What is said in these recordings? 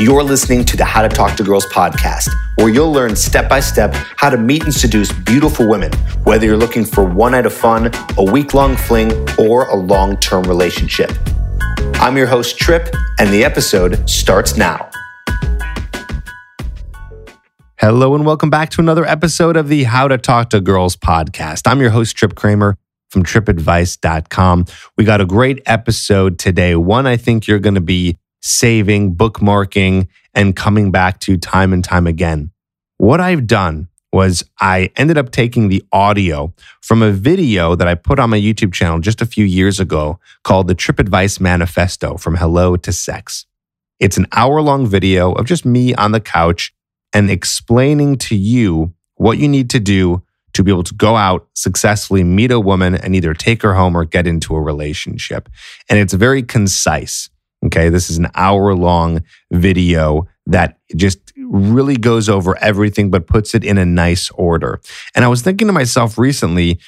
You're listening to the How to Talk to Girls podcast, where you'll learn step by step how to meet and seduce beautiful women, whether you're looking for one night of fun, a week long fling, or a long term relationship. I'm your host, Trip, and the episode starts now. Hello, and welcome back to another episode of the How to Talk to Girls podcast. I'm your host, Trip Kramer from tripadvice.com. We got a great episode today. One I think you're going to be saving, bookmarking, and coming back to time and time again. What I've done was I ended up taking the audio from a video that I put on my YouTube channel just a few years ago called the Trip Advice Manifesto from Hello to Sex. It's an hour long video of just me on the couch and explaining to you what you need to do to be able to go out successfully, meet a woman, and either take her home or get into a relationship. And it's very concise. Okay. This is an hour long video that just really goes over everything, but puts it in a nice order. And I was thinking to myself recently,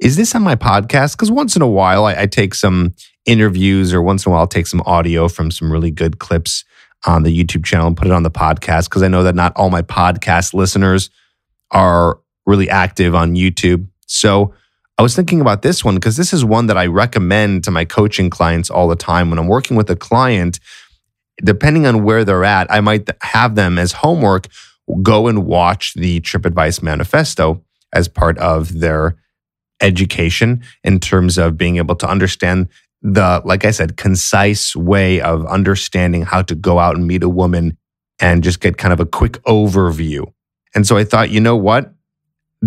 is this on my podcast? Because once in a while, I, I, take some interviews or once in a while, I'll take some audio from some really good clips on the YouTube channel and put it on the podcast because I know that not all my podcast listeners are really active on YouTube. So I was thinking about this one because this is one that I recommend to my coaching clients all the time. When I'm working with a client, depending on where they're at, I might have them as homework go and watch the Trip Advice Manifesto as part of their education in terms of being able to understand the, like I said, concise way of understanding how to go out and meet a woman and just get kind of a quick overview. And so I thought, you know what?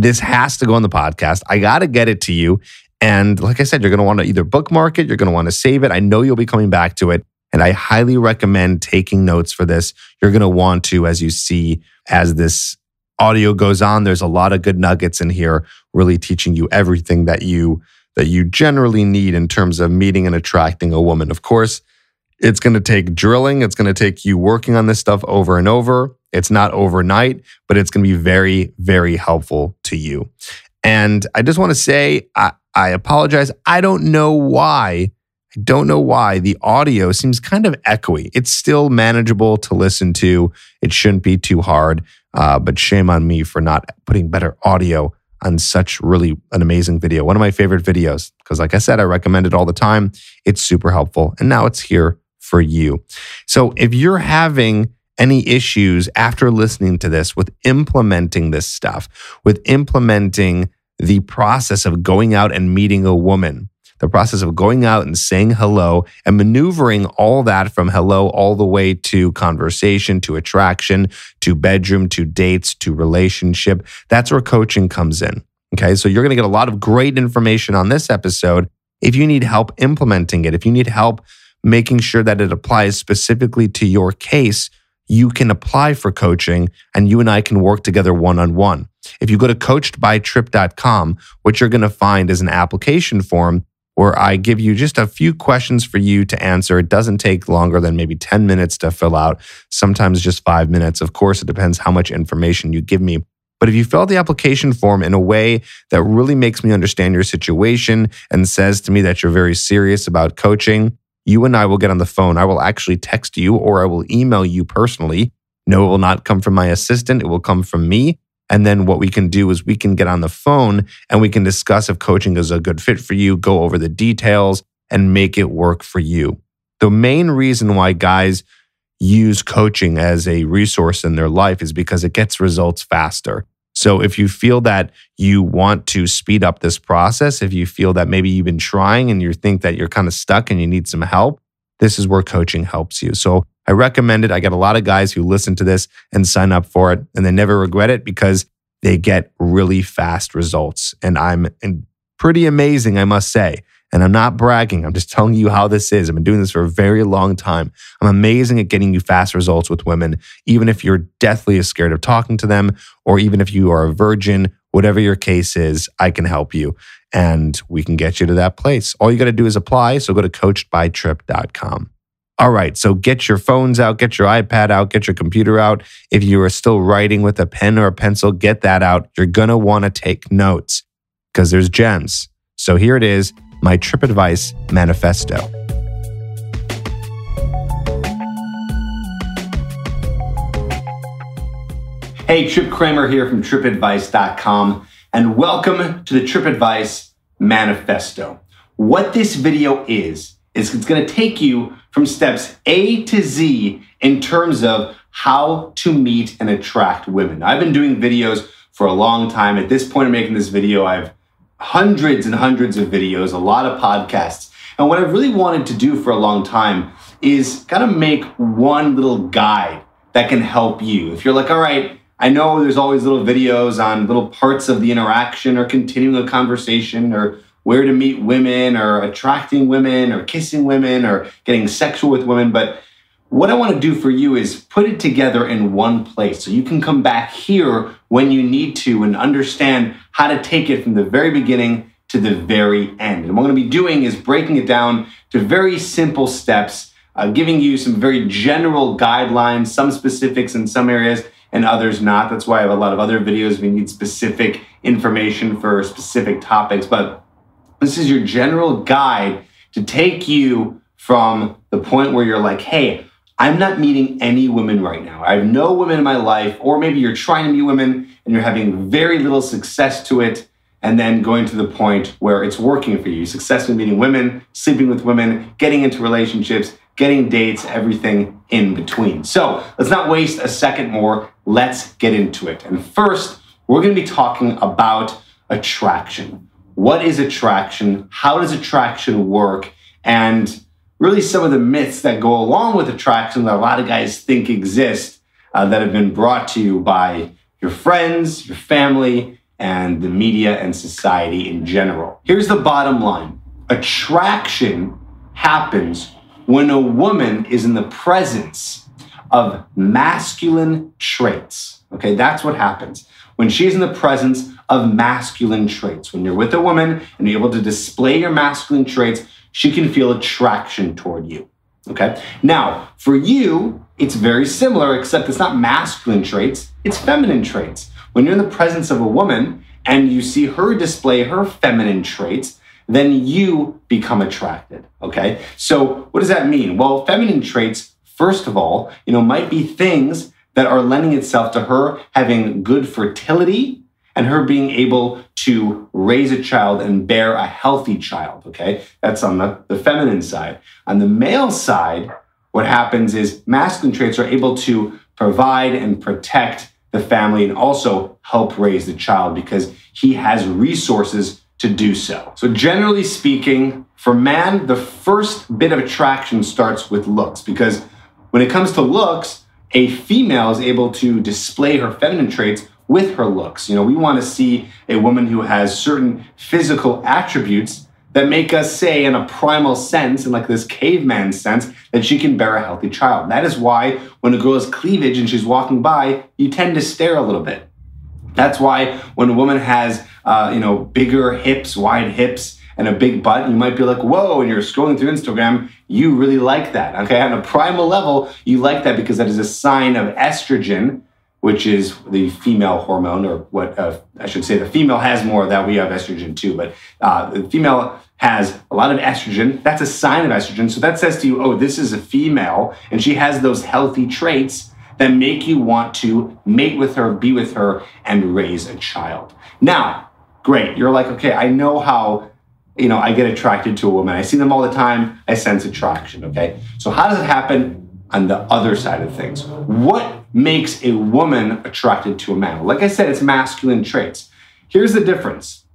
This has to go on the podcast. I got to get it to you. And like I said, you're going to want to either bookmark it, you're going to want to save it. I know you'll be coming back to it. And I highly recommend taking notes for this. You're going to want to, as you see, as this audio goes on, there's a lot of good nuggets in here, really teaching you everything that you that you generally need in terms of meeting and attracting a woman. Of course, it's going to take drilling. It's going to take you working on this stuff over and over. It's not overnight, but it's going to be very, very helpful to you. And I just want to say, I, I apologize. I don't know why. I don't know why the audio seems kind of echoey. It's still manageable to listen to. It shouldn't be too hard, uh, but shame on me for not putting better audio on such really an amazing video. One of my favorite videos, because like I said, I recommend it all the time. It's super helpful. And now it's here for you. So if you're having any issues after listening to this with implementing this stuff, with implementing the process of going out and meeting a woman, the process of going out and saying hello and maneuvering all that from hello all the way to conversation, to attraction, to bedroom, to dates, to relationship. That's where coaching comes in. Okay. So you're going to get a lot of great information on this episode. If you need help implementing it, if you need help making sure that it applies specifically to your case, you can apply for coaching and you and I can work together one on one. If you go to coachedbytrip.com, what you're going to find is an application form where I give you just a few questions for you to answer. It doesn't take longer than maybe 10 minutes to fill out, sometimes just five minutes. Of course, it depends how much information you give me. But if you fill out the application form in a way that really makes me understand your situation and says to me that you're very serious about coaching, you and I will get on the phone. I will actually text you or I will email you personally. No, it will not come from my assistant. It will come from me. And then what we can do is we can get on the phone and we can discuss if coaching is a good fit for you, go over the details and make it work for you. The main reason why guys use coaching as a resource in their life is because it gets results faster. So if you feel that you want to speed up this process, if you feel that maybe you've been trying and you think that you're kind of stuck and you need some help, this is where coaching helps you. So I recommend it. I get a lot of guys who listen to this and sign up for it and they never regret it because they get really fast results. And I'm pretty amazing, I must say. And I'm not bragging. I'm just telling you how this is. I've been doing this for a very long time. I'm amazing at getting you fast results with women, even if you're deathly scared of talking to them, or even if you are a virgin, whatever your case is, I can help you and we can get you to that place. All you got to do is apply. So go to coachedbytrip.com. All right. So get your phones out, get your iPad out, get your computer out. If you are still writing with a pen or a pencil, get that out. You're going to want to take notes because there's gems. So here it is my Trip Advice Manifesto. Hey, Trip Kramer here from tripadvice.com, and welcome to the TripAdvice Manifesto. What this video is, is it's going to take you from steps A to Z in terms of how to meet and attract women. I've been doing videos for a long time. At this point of making this video, I have hundreds and hundreds of videos, a lot of podcasts. And what I've really wanted to do for a long time is kind of make one little guide that can help you. If you're like, all right, I know there's always little videos on little parts of the interaction or continuing a conversation or where to meet women or attracting women or kissing women or getting sexual with women. But what I want to do for you is put it together in one place so you can come back here when you need to and understand how to take it from the very beginning to the very end. And what I'm going to be doing is breaking it down to very simple steps, uh, giving you some very general guidelines, some specifics in some areas and others not. That's why I have a lot of other videos. We need specific information for specific topics, but this is your general guide to take you from the point where you're like, hey, I'm not meeting any women right now. I have no women in my life, or maybe you're trying to meet women and you're having very little success to it, and then going to the point where it's working for you. Successfully meeting women, sleeping with women, getting into relationships, getting dates, everything in between. So let's not waste a second more. Let's get into it. And first, we're going to be talking about attraction. What is attraction? How does attraction work? And really, some of the myths that go along with attraction that a lot of guys think exist uh, that have been brought to you by your friends, your family, and the media and society in general. Here's the bottom line attraction happens when a woman is in the presence of masculine traits. Okay, that's what happens. When she's in the presence of masculine traits, when you're with a woman and you're able to display your masculine traits, she can feel attraction toward you. Okay, now for you, it's very similar, except it's not masculine traits, it's feminine traits. When you're in the presence of a woman and you see her display her feminine traits, then you become attracted. Okay. So what does that mean? Well, feminine traits, first of all, you know, might be things that are lending itself to her having good fertility and her being able to raise a child and bear a healthy child. Okay. That's on the, the feminine side. On the male side, what happens is masculine traits are able to provide and protect the family and also help raise the child because he has resources to do so. So, generally speaking, for man, the first bit of attraction starts with looks because when it comes to looks, a female is able to display her feminine traits with her looks. You know, we want to see a woman who has certain physical attributes that make us say in a primal sense, in like this caveman sense, that she can bear a healthy child. That is why when a girl has cleavage and she's walking by, you tend to stare a little bit. That's why when a woman has, uh, you know, bigger hips, wide hips, and a big butt, you might be like, whoa, and you're scrolling through Instagram, you really like that. Okay, on a primal level, you like that because that is a sign of estrogen, which is the female hormone, or what uh, I should say, the female has more of that. We have estrogen too, but uh, the female has a lot of estrogen. That's a sign of estrogen. So that says to you, oh, this is a female, and she has those healthy traits that make you want to mate with her, be with her, and raise a child. Now, great. You're like, okay, I know how, you know, I get attracted to a woman. I see them all the time. I sense attraction. Okay. So how does it happen on the other side of things? What makes a woman attracted to a man? Like I said, it's masculine traits. Here's the difference.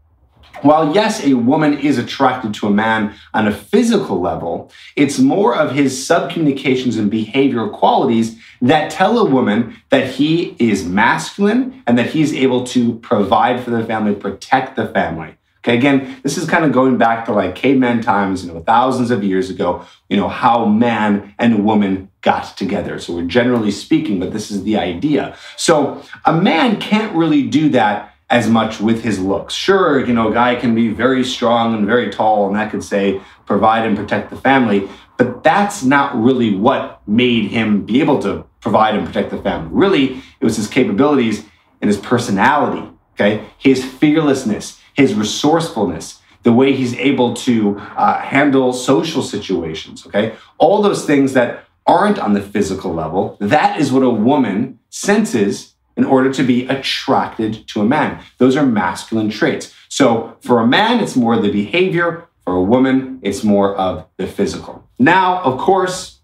While, yes, a woman is attracted to a man on a physical level, it's more of his subcommunications and behavioral qualities that tell a woman that he is masculine and that he's able to provide for the family, protect the family. Okay, again, this is kind of going back to like caveman times, you know, thousands of years ago, you know, how man and woman got together. So we're generally speaking, but this is the idea. So a man can't really do that as much with his looks. Sure, you know, a guy can be very strong and very tall, and that could say provide and protect the family, but that's not really what made him be able to provide and protect the family. Really, it was his capabilities and his personality, okay? His fearlessness, his resourcefulness, the way he's able to uh, handle social situations, okay? All those things that aren't on the physical level, that is what a woman senses in order to be attracted to a man. Those are masculine traits. So for a man, it's more the behavior. For a woman, it's more of the physical. Now, of course,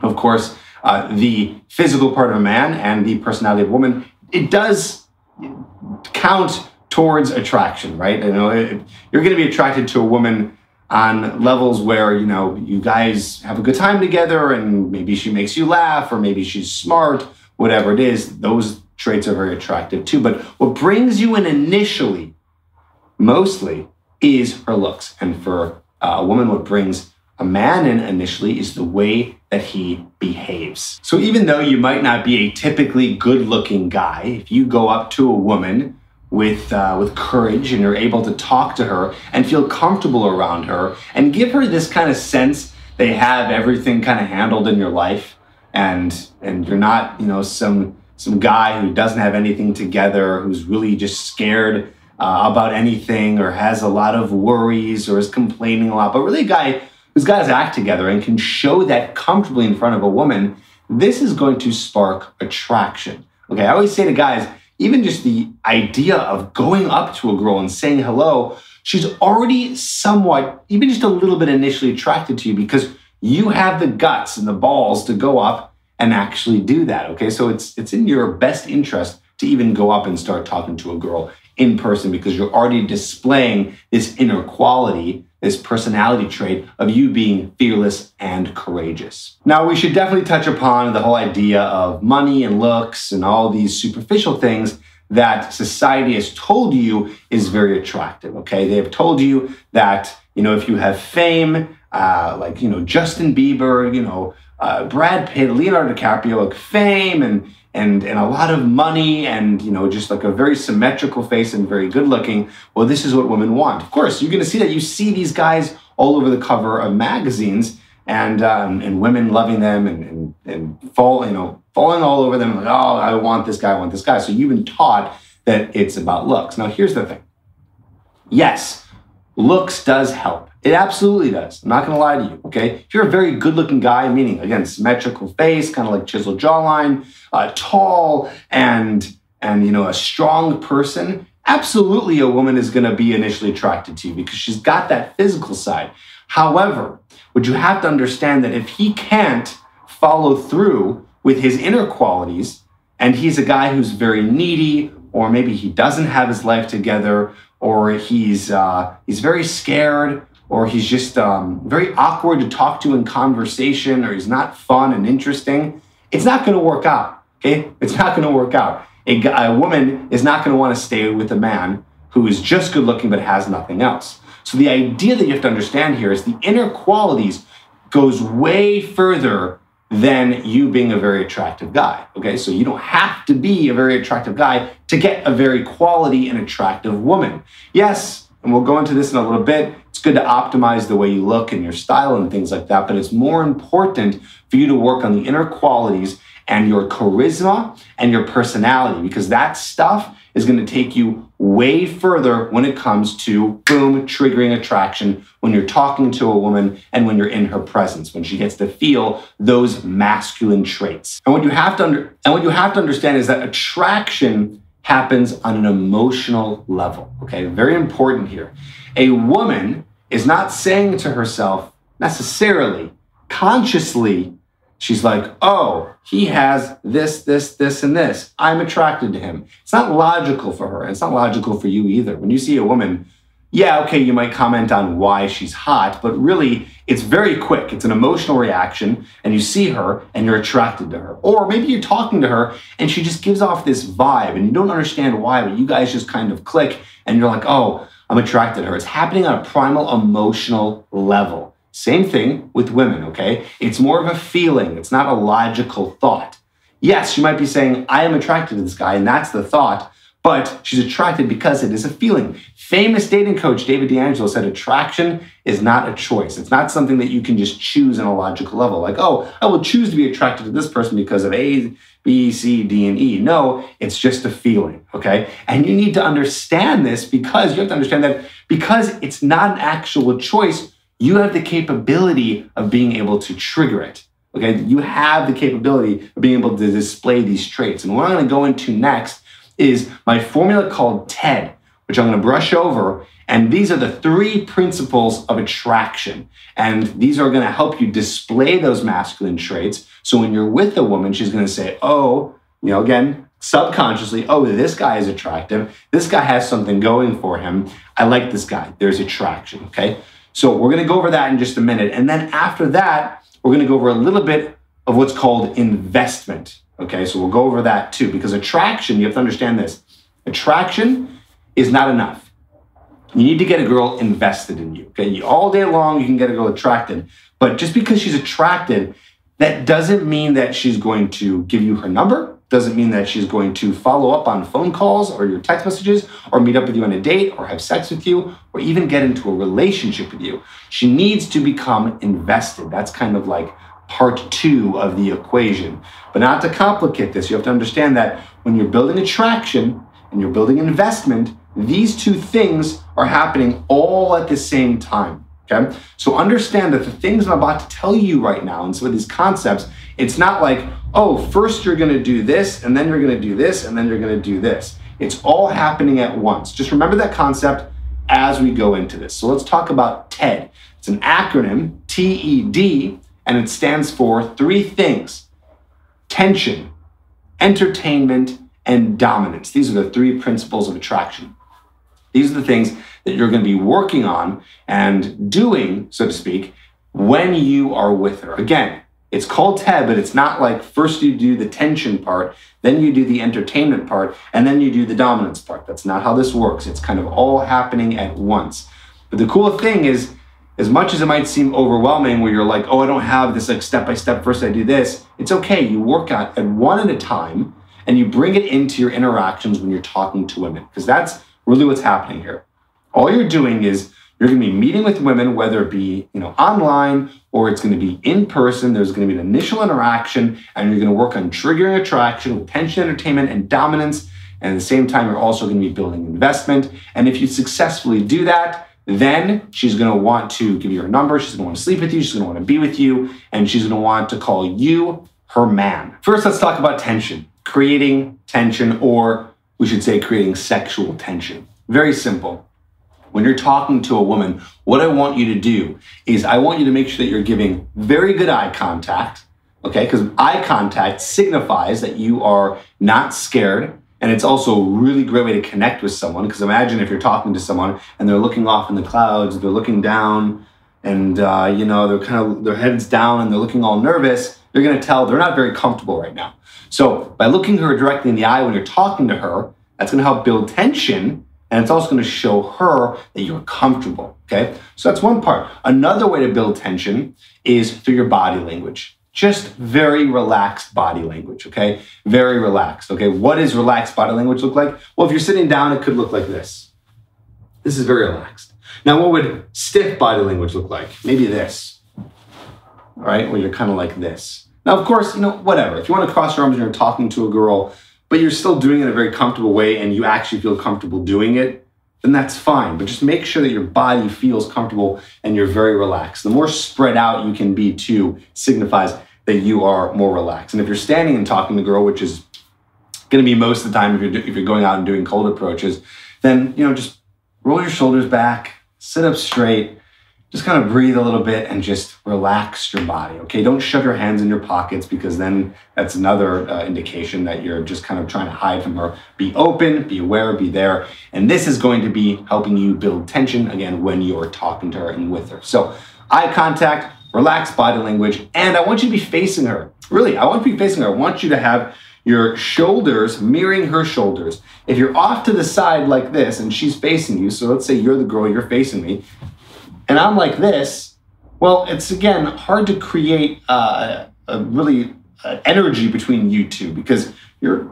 of course, uh, the physical part of a man and the personality of a woman, it does count towards attraction, right? You know, it, you're going to be attracted to a woman on levels where you know you guys have a good time together and maybe she makes you laugh or maybe she's smart whatever it is those traits are very attractive too. But what brings you in initially mostly is her looks. And for uh, a woman what brings a man in initially is the way that he behaves. So even though you might not be a typically good looking guy if you go up to a woman with uh, with courage and you're able to talk to her and feel comfortable around her and give her this kind of sense they have everything kind of handled in your life. And and you're not you know some some guy who doesn't have anything together who's really just scared uh, about anything or has a lot of worries or is complaining a lot. But really a guy who's got his act together and can show that comfortably in front of a woman this is going to spark attraction. Okay i always say to guys even just the idea of going up to a girl and saying hello, she's already somewhat, even just a little bit initially attracted to you because you have the guts and the balls to go up and actually do that. Okay. So it's it's in your best interest to even go up and start talking to a girl in person because you're already displaying this inner quality this personality trait of you being fearless and courageous. Now, we should definitely touch upon the whole idea of money and looks and all these superficial things that society has told you is very attractive. Okay, they have told you that you know if you have fame, uh, like you know Justin Bieber, you know uh, Brad Pitt, Leonardo DiCaprio, like fame and and and a lot of money and you know just like a very symmetrical face and very good looking. Well this is what women want. Of course you're going to see that you see these guys all over the cover of magazines and um, and women loving them and and, and fall you know falling all over them like oh i want this guy i want this guy. So you've been taught that it's about looks. Now here's the thing. Yes looks does help it absolutely does. I'm not going to lie to you. Okay. If you're a very good looking guy, meaning again, symmetrical face, kind of like chiseled jawline, uh, tall and, and, you know, a strong person, absolutely a woman is going to be initially attracted to you because she's got that physical side. However, what you have to understand that if he can't follow through with his inner qualities and he's a guy who's very needy or maybe he doesn't have his life together or he's uh, he's very scared or he's just um, very awkward to talk to in conversation, or he's not fun and interesting, it's not going to work out. Okay, it's not going to work out. A, a woman is not going to want to stay with a man who is just good looking but has nothing else. So the idea that you have to understand here is the inner qualities goes way further than you being a very attractive guy. Okay, so you don't have to be a very attractive guy to get a very quality and attractive woman. Yes, and we'll go into this in a little bit. It's good to optimize the way you look and your style and things like that, but it's more important for you to work on the inner qualities and your charisma and your personality because that stuff is going to take you way further when it comes to boom triggering attraction when you're talking to a woman and when you're in her presence when she gets to feel those masculine traits and what you have to under, and what you have to understand is that attraction happens on an emotional level. Okay, very important here. A woman is not saying to herself necessarily, consciously, she's like, oh, he has this, this, this, and this. I'm attracted to him. It's not logical for her. It's not logical for you either. When you see a woman yeah, okay, you might comment on why she's hot, but really it's very quick. It's an emotional reaction, and you see her and you're attracted to her. Or maybe you're talking to her and she just gives off this vibe and you don't understand why, but you guys just kind of click and you're like, oh, I'm attracted to her. It's happening on a primal emotional level. Same thing with women, okay? It's more of a feeling, it's not a logical thought. Yes, you might be saying, I am attracted to this guy, and that's the thought but she's attracted because it is a feeling. Famous dating coach David D'Angelo said attraction is not a choice. It's not something that you can just choose on a logical level. Like, oh, I will choose to be attracted to this person because of A, B, C, D, and E. No, it's just a feeling, okay? And you need to understand this because you have to understand that because it's not an actual choice, you have the capability of being able to trigger it. Okay, you have the capability of being able to display these traits. And what I'm to go into next is my formula called TED, which I'm going to brush over. And these are the three principles of attraction. And these are going to help you display those masculine traits. So when you're with a woman, she's going to say, Oh, you know, again, subconsciously, oh, this guy is attractive. This guy has something going for him. I like this guy. There's attraction. Okay. So we're going to go over that in just a minute. And then after that, we're going to go over a little bit of what's called investment. Okay. So we'll go over that too, because attraction, you have to understand this attraction is not enough. You need to get a girl invested in you. Okay. All day long, you can get a girl attracted. But just because she's attracted, that doesn't mean that she's going to give you her number doesn't mean that she's going to follow up on phone calls or your text messages or meet up with you on a date or have sex with you or even get into a relationship with you. She needs to become invested. That's kind of like part two of the equation. But not to complicate this, you have to understand that when you're building attraction and you're building investment, these two things are happening all at the same time. Okay. So understand that the things I'm about to tell you right now and some of these concepts, it's not like, oh, first you're going to do this, and then you're going to do this, and then you're going to do this. It's all happening at once. Just remember that concept as we go into this. So let's talk about TED. It's an acronym, T E D, and it stands for three things tension, entertainment, and dominance. These are the three principles of attraction. These are the things that you're going to be working on and doing, so to speak, when you are with her. Again, it's called TED, but it's not like first you do the tension part, then you do the entertainment part, and then you do the dominance part. That's not how this works. It's kind of all happening at once. But the cool thing is, as much as it might seem overwhelming where you're like, oh, I don't have this like step by step, first I do this, it's okay. You work out at one at a time and you bring it into your interactions when you're talking to women, because that's really what's happening here. All you're doing is you're going to be meeting with women, whether it be you know online or it's going to be in person. There's going to be an initial interaction, and you're going to work on triggering attraction tension, entertainment, and dominance. And at the same time, you're also going to be building investment. And if you successfully do that, then she's going to want to give you her number. She's going to want to sleep with you. She's going to want to be with you, and she's going to want to call you her man. First, let's talk about tension, creating tension, or we should say creating sexual tension. Very simple when you're talking to a woman, what I want you to do is I want you to make sure that you're giving very good eye contact, okay? Because eye contact signifies that you are not scared. And it's also a really great way to connect with someone. Because imagine if you're talking to someone and they're looking off in the clouds, they're looking down, and uh, you know they're kind of their heads down and they're looking all nervous. You're going to tell they're not very comfortable right now. So by looking her directly in the eye when you're talking to her, that's going to help build tension and it's also going to show her that you're comfortable. Okay. So that's one part. Another way to build tension is through your body language. Just very relaxed body language. Okay. Very relaxed. Okay. What does relaxed body language look like? Well, if you're sitting down, it could look like this. This is very relaxed. Now, what would stiff body language look like? Maybe this. All right. Where you're kind of like this. Now, of course, you know, whatever. If you want to cross your arms and you're talking to a girl, but you're still doing it in a very comfortable way and you actually feel comfortable doing it, then that's fine. But just make sure that your body feels comfortable and you're very relaxed. The more spread out you can be, too, signifies that you are more relaxed. And if you're standing and talking to the girl, which is going to be most of the time if you're, if you're going out and doing cold approaches, then, you know, just roll your shoulders back, sit up straight, just kind of breathe a little bit and just relax your body. Okay, don't shove your hands in your pockets because then that's another uh, indication that you're just kind of trying to hide from her. Be open, be aware, be there. And this is going to be helping you build tension again when you're talking to her and with her. So, eye contact, relaxed body language, and I want you to be facing her. Really, I want you to be facing her. I want you to have your shoulders mirroring her shoulders. If you're off to the side like this and she's facing you, so let's say you're the girl, you're facing me, and I'm like this, well, it's again hard to create uh, a really uh, energy between you two because you're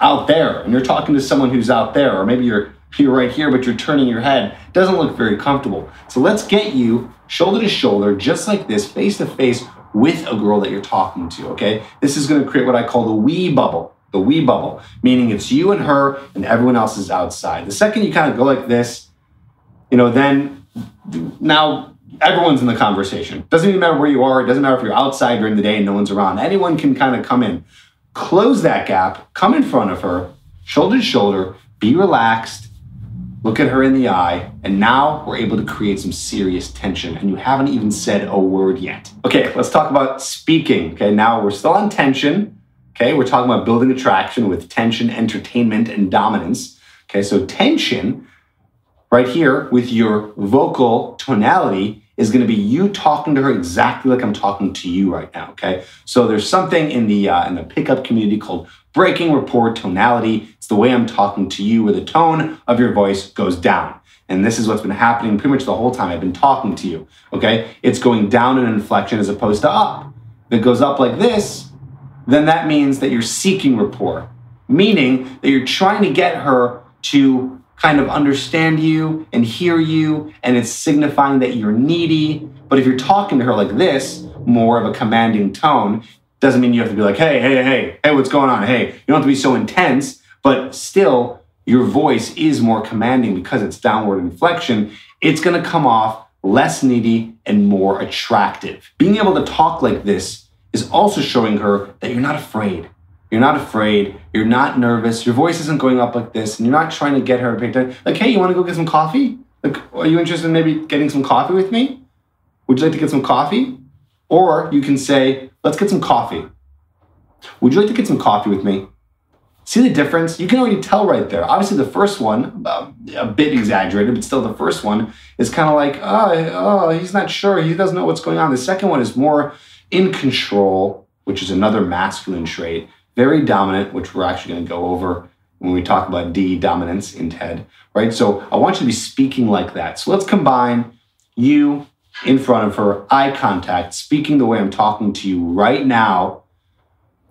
out there and you're talking to someone who's out there, or maybe you're you're right here, but you're turning your head. Doesn't look very comfortable. So let's get you shoulder to shoulder, just like this, face to face with a girl that you're talking to. Okay, this is going to create what I call the we bubble. The we bubble, meaning it's you and her, and everyone else is outside. The second you kind of go like this, you know, then now everyone's in the conversation. Doesn't even matter where you are. It doesn't matter if you're outside during the day and no one's around. Anyone can kind of come in, close that gap, come in front of her, shoulder to shoulder, be relaxed, look at her in the eye, and now we're able to create some serious tension. And you haven't even said a word yet. Okay, let's talk about speaking. Okay, now we're still on tension. Okay, we're talking about building attraction with tension, entertainment, and dominance. Okay, so tension right here with your vocal tonality is going to be you talking to her exactly like I'm talking to you right now. Okay, so there's something in the uh, in the pickup community called breaking rapport tonality. It's the way I'm talking to you, where the tone of your voice goes down. And this is what's been happening pretty much the whole time I've been talking to you. Okay, it's going down in inflection as opposed to up. If it goes up like this, then that means that you're seeking rapport, meaning that you're trying to get her to kind of understand you and hear you, and it's signifying that you're needy. But if you're talking to her like this, more of a commanding tone, doesn't mean you have to be like, hey, hey, hey, hey, what's going on? Hey, you don't have to be so intense, but still, your voice is more commanding because it's downward inflection. It's gonna come off less needy and more attractive. Being able to talk like this is also showing her that you're not afraid you're not afraid. You're not nervous. Your voice isn't going up like this, and you're not trying to get her picked up. Like, hey, you want to go get some coffee? Like, are you interested in maybe getting some coffee with me? Would you like to get some coffee? Or you can say, let's get some coffee. Would you like to get some coffee with me? See the difference? You can already tell right there. Obviously, the first one, uh, a bit exaggerated, but still the first one is kind of like, oh, oh, he's not sure. He doesn't know what's going on. The second one is more in control, which is another masculine trait very dominant, which we're actually going to go over when we talk about D dominance in TED, right? So I want you to be speaking like that. So let's combine you in front of her, eye contact, speaking the way I'm talking to you right now,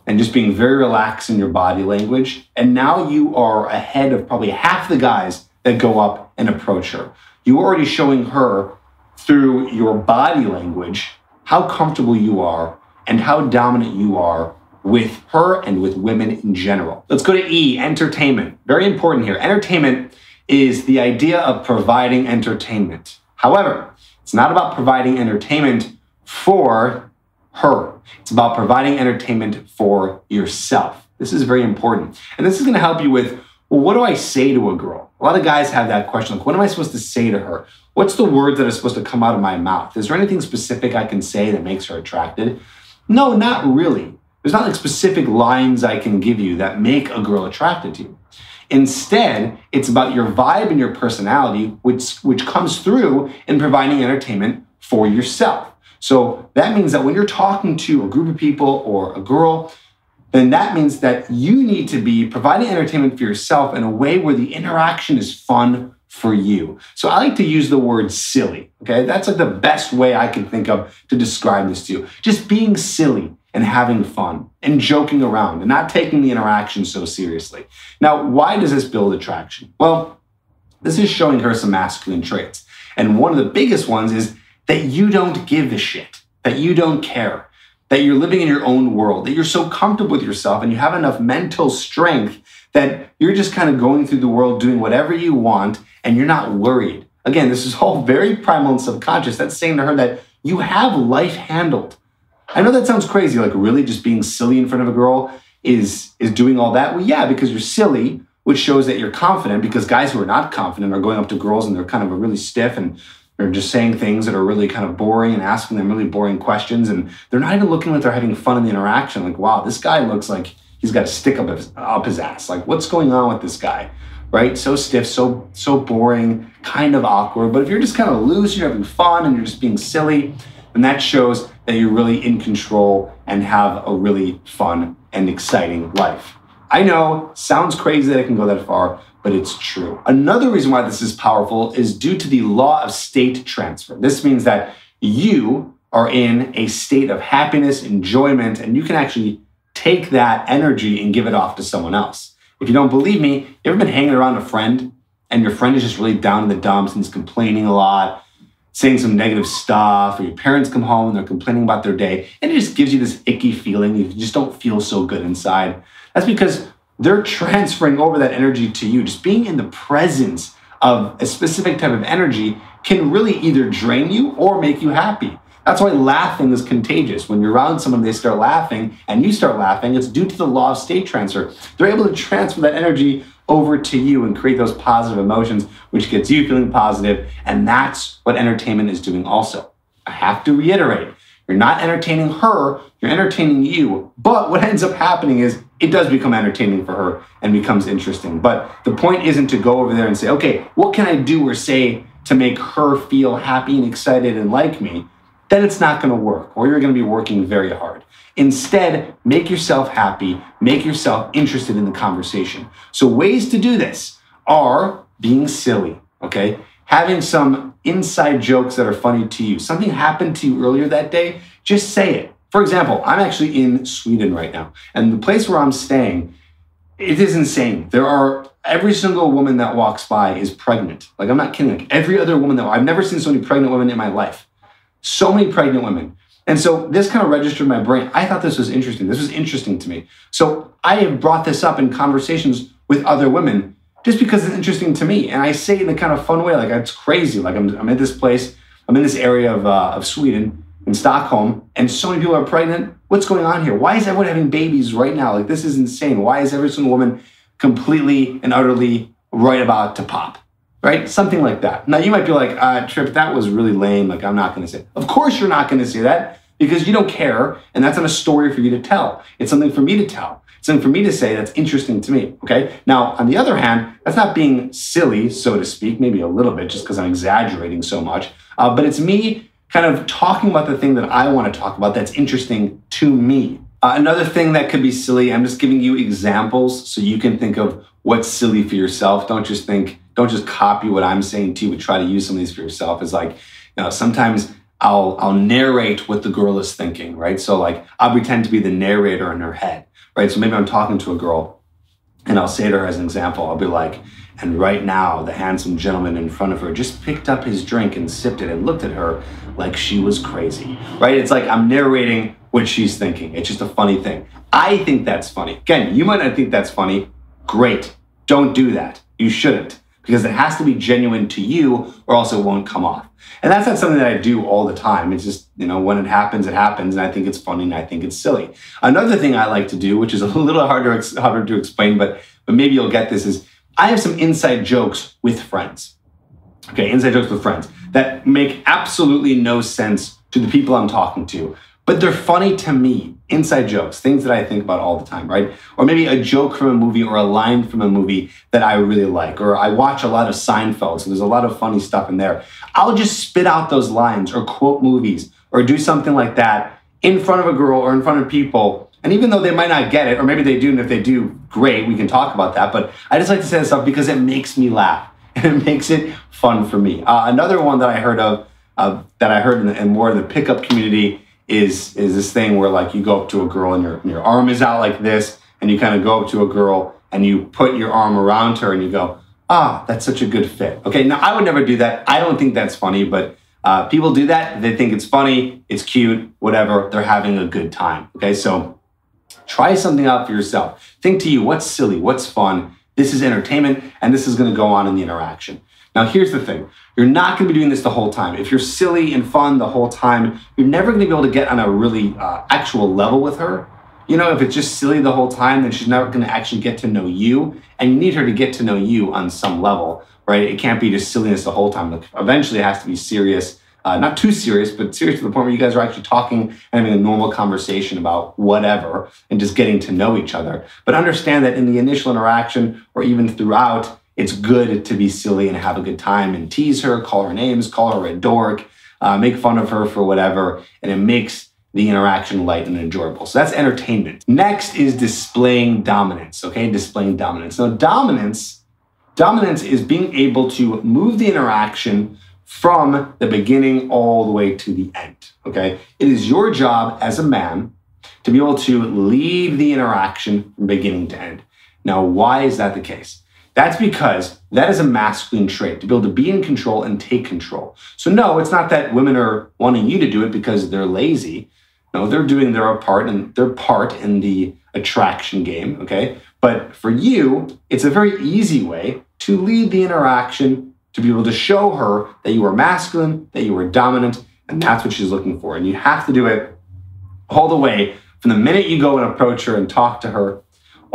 and just being very relaxed in your body language. And now you are ahead of probably half the guys that go up and approach her. You're already showing her through your body language how comfortable you are and how dominant you are with her and with women in general. Let's go to E, entertainment. Very important here. Entertainment is the idea of providing entertainment. However, it's not about providing entertainment for her. It's about providing entertainment for yourself. This is very important. And this is going to help you with well, what do I say to a girl? A lot of guys have that question like, what am I supposed to say to her? What's the words that are supposed to come out of my mouth? Is there anything specific I can say that makes her attracted? No, not really. There's not like specific lines I can give you that make a girl attracted to you. Instead, it's about your vibe and your personality, which, which comes through in providing entertainment for yourself. So that means that when you're talking to a group of people or a girl, then that means that you need to be providing entertainment for yourself in a way where the interaction is fun for you. So I like to use the word silly. Okay. That's like the best way I can think of to describe this to you. Just being silly and having fun and joking around and not taking the interaction so seriously. Now, why does this build attraction? Well, this is showing her some masculine traits. And one of the biggest ones is that you don't give a shit, that you don't care, that you're living in your own world, that you're so comfortable with yourself and you have enough mental strength that you're just kind of going through the world doing whatever you want and you're not worried. Again, this is all very primal and subconscious. That's saying to her that you have life handled I know that sounds crazy, like really just being silly in front of a girl is is doing all that. Well, yeah, because you're silly, which shows that you're confident. Because guys who are not confident are going up to girls and they're kind of a really stiff and they're just saying things that are really kind of boring and asking them really boring questions, and they're not even looking like they're having fun in the interaction. Like, wow, this guy looks like he's got a stick up his, up his ass. Like, what's going on with this guy? Right? So stiff, so so boring, kind of awkward. But if you're just kind of loose, you're having fun, and you're just being silly, then that shows that you're really in control and have a really fun and exciting life. I know, sounds crazy that it can go that far, but it's true. Another reason why this is powerful is due to the law of state transfer. This means that you are in a state of happiness, enjoyment, and you can actually take that energy and give it off to someone else. If you don't believe me, you ever been hanging around a friend and your friend is just really down in the dumps and he's complaining a lot saying some negative stuff, or your parents come home and they're complaining about their day, and it just gives you this icky feeling. You just don't feel so good inside. That's because they're transferring over that energy to you. Just being in the presence of a specific type of energy can really either drain you or make you happy. That's why laughing is contagious. When you're around someone, they start laughing and you start laughing. It's due to the law of state transfer. They're able to transfer that energy over to you and create those positive emotions, which gets you feeling positive. And that's what entertainment is doing also. I have to reiterate you're not entertaining her, you're entertaining you. But what ends up happening is it does become entertaining for her and becomes interesting. But the point isn't to go over there and say, okay, what can I do or say to make her feel happy and excited and like me? Then it's not going to work, or you're going to be working very hard. Instead, make yourself happy, make yourself interested in the conversation. So, ways to do this are being silly, okay? Having some inside jokes that are funny to you. Something happened to you earlier that day, just say it. For example, I'm actually in Sweden right now, and the place where I'm staying, it is insane. There are every single woman that walks by is pregnant. Like I'm not kidding. Like every other woman that I've never seen so many pregnant women in my life. So many pregnant women. And so this kind of registered my brain. I thought this was interesting. This was interesting to me. So I have brought this up in conversations with other women just because it's interesting to me. And I say it in a kind of fun way, like it's crazy. Like I'm, I'm in this place, I'm in this area of, uh, of Sweden, in Stockholm, and so many people are pregnant. What's going on here? Why is everyone having babies right now? Like this is insane. Why is every single woman completely and utterly right about to pop? Right? Something like that. Now you might be like, uh, Trip, that was really lame. Like I'm not going to say. Of course you're not going to say that because you don't care, and that's not a story for you to tell. It's something for me to tell It's something for me to say that's interesting to me. Okay. Now, on the other hand, that's not being silly, so to speak, maybe a little bit, just because I'm exaggerating so much. Uh, but it's me kind of talking about the thing that I want to talk about that's interesting to me. Uh, another thing that could be silly, I'm just giving you examples so you can think of what's silly for yourself. Don't just think, don't just copy what I'm saying to you, but try to use some of these for yourself. It's like, you know, sometimes I'll I'll narrate what the girl is thinking, right? So like I'll pretend to be the narrator in her head right? So maybe I'm talking to a girl and I'll say to her as an example, I'll be like, and right now, the handsome gentleman in front of her just picked up his drink and sipped it and looked at her like she was crazy, right? It's like I'm narrating what she's thinking. It's just a funny thing. I think that's funny. Again, you might not think that's funny. Great. Don't do that. You shouldn't because it has to be genuine to you or else it won't come off. And that's not something that I do all the time. It's just, you know, when it happens, it happens. And I think it's funny and I think it's silly. Another thing I like to do, which is a little harder, harder to explain, but, but maybe you'll get this, is I have some inside jokes with friends. Okay, inside jokes with friends that make absolutely no sense to the people I'm talking to but they're funny to me. Inside jokes, things that I think about all the time, right? Or maybe a joke from a movie or a line from a movie that I really like. Or I watch a lot of Seinfeld, so there's a lot of funny stuff in there. I'll just spit out those lines or quote movies or do something like that in front of a girl or in front of people. And even though they might not get it, or maybe they do, and if they do, great, we can talk about that. But I just like to say this stuff because it makes me laugh and it makes it fun for me. Uh, another one that I heard of, uh, that I heard in, the, in more of the pickup community is is this thing where like you go up to a girl and your your arm is out like this, and you kind of go up to a girl and you put your arm around her and you go, ah, that's such a good fit. Okay, now I would never do that. I don't think that's funny, but uh, people do that. They think it's funny, it's cute, whatever. They're having a good time. Okay, so try something out for yourself. Think to you, what's silly, what's fun. This is entertainment, and this is going to go on in the interaction. Now, here's the thing you're not going to be doing this the whole time. If you're silly and fun the whole time, you're never going to be able to get on a really uh, actual level with her. You know, if it's just silly the whole time, then she's never going to actually get to know you. And you need her to get to know you on some level, right? It can't be just silliness the whole time. Like, eventually, it has to be serious. Uh, not too serious, but serious to the point where you guys are actually talking and having a normal conversation about whatever and just getting to know each other. But understand that in the initial interaction or even throughout, it's good to be silly and have a good time and tease her, call her names, call her a dork, uh, make fun of her for whatever, and it makes the interaction light and enjoyable. So that's entertainment. Next is displaying dominance, okay? Displaying dominance. Now, dominance, dominance is being able to move the interaction from the beginning all the way to the end, okay? It is your job as a man to be able to lead the interaction from beginning to end. Now, why is that the case? That's because that is a masculine trait to be able to be in control and take control. So, no, it's not that women are wanting you to do it because they're lazy. No, they're doing their part and their part in the attraction game, okay? But for you, it's a very easy way to lead the interaction to be able to show her that you are masculine, that you are dominant, and that's what she's looking for. And you have to do it all the way from the minute you go and approach her and talk to her,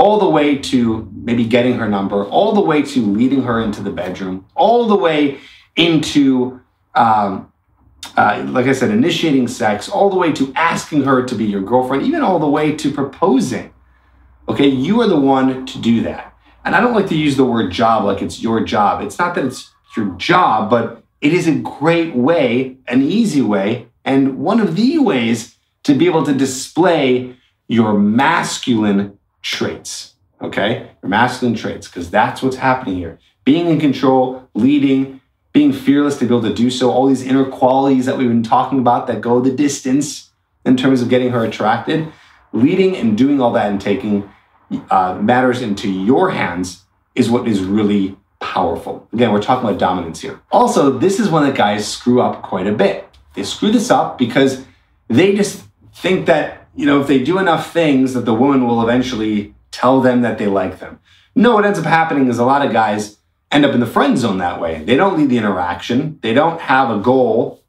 all the way to maybe getting her number, all the way to leading her into the bedroom, all the way into, um, uh, like I said, initiating sex, all the way to asking her to be your girlfriend, even all the way to proposing. Okay, you are the one to do that. And I don't like to use the word job like it's your job. It's not that it's your job, but it is a great way, an easy way, and one of the ways to be able to display your masculine traits. Okay? Your masculine traits, because that's what's happening here. Being in control, leading, being fearless to be able to do so, all these inner qualities that we've been talking about that go the distance in terms of getting her attracted, leading and doing all that and taking uh, matters into your hands is what is really powerful. Again, we're talking about dominance here. Also, this is when the guys screw up quite a bit. They screw this up because they just think that, you know, if they do enough things that the woman will eventually tell them that they like them. No, what ends up happening is a lot of guys end up in the friend zone that way. They don't lead the interaction. They don't have a goal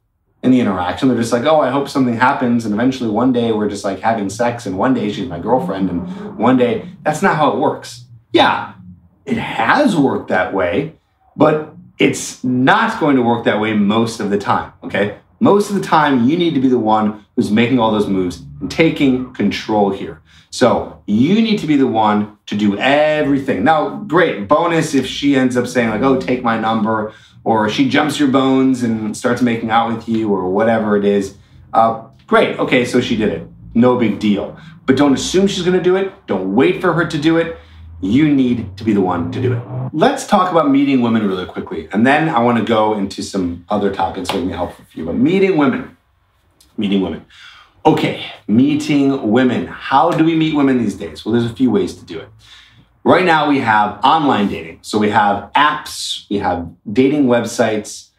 in the interaction. They're just like, oh, I hope something happens. And eventually one day we're just like having sex and one day she's my girlfriend and one day that's not how it works. Yeah, it has worked that way, but it's not going to work that way most of the time. Okay. Most of the time, you need to be the one who's making all those moves taking control here. So you need to be the one to do everything. Now, great bonus if she ends up saying, like, oh, take my number, or she jumps your bones and starts making out with you, or whatever it is. Uh, great. Okay, so she did it. No big deal. But don't assume she's going to do it. Don't wait for her to do it. You need to be the one to do it. Let's talk about meeting women really quickly. And then I want to go into some other topics that may help for you. But meeting women. Meeting women. Okay, meeting women. How do we meet women these days? Well, there's a few ways to do it. Right now, we have online dating. So we have apps, we have dating websites,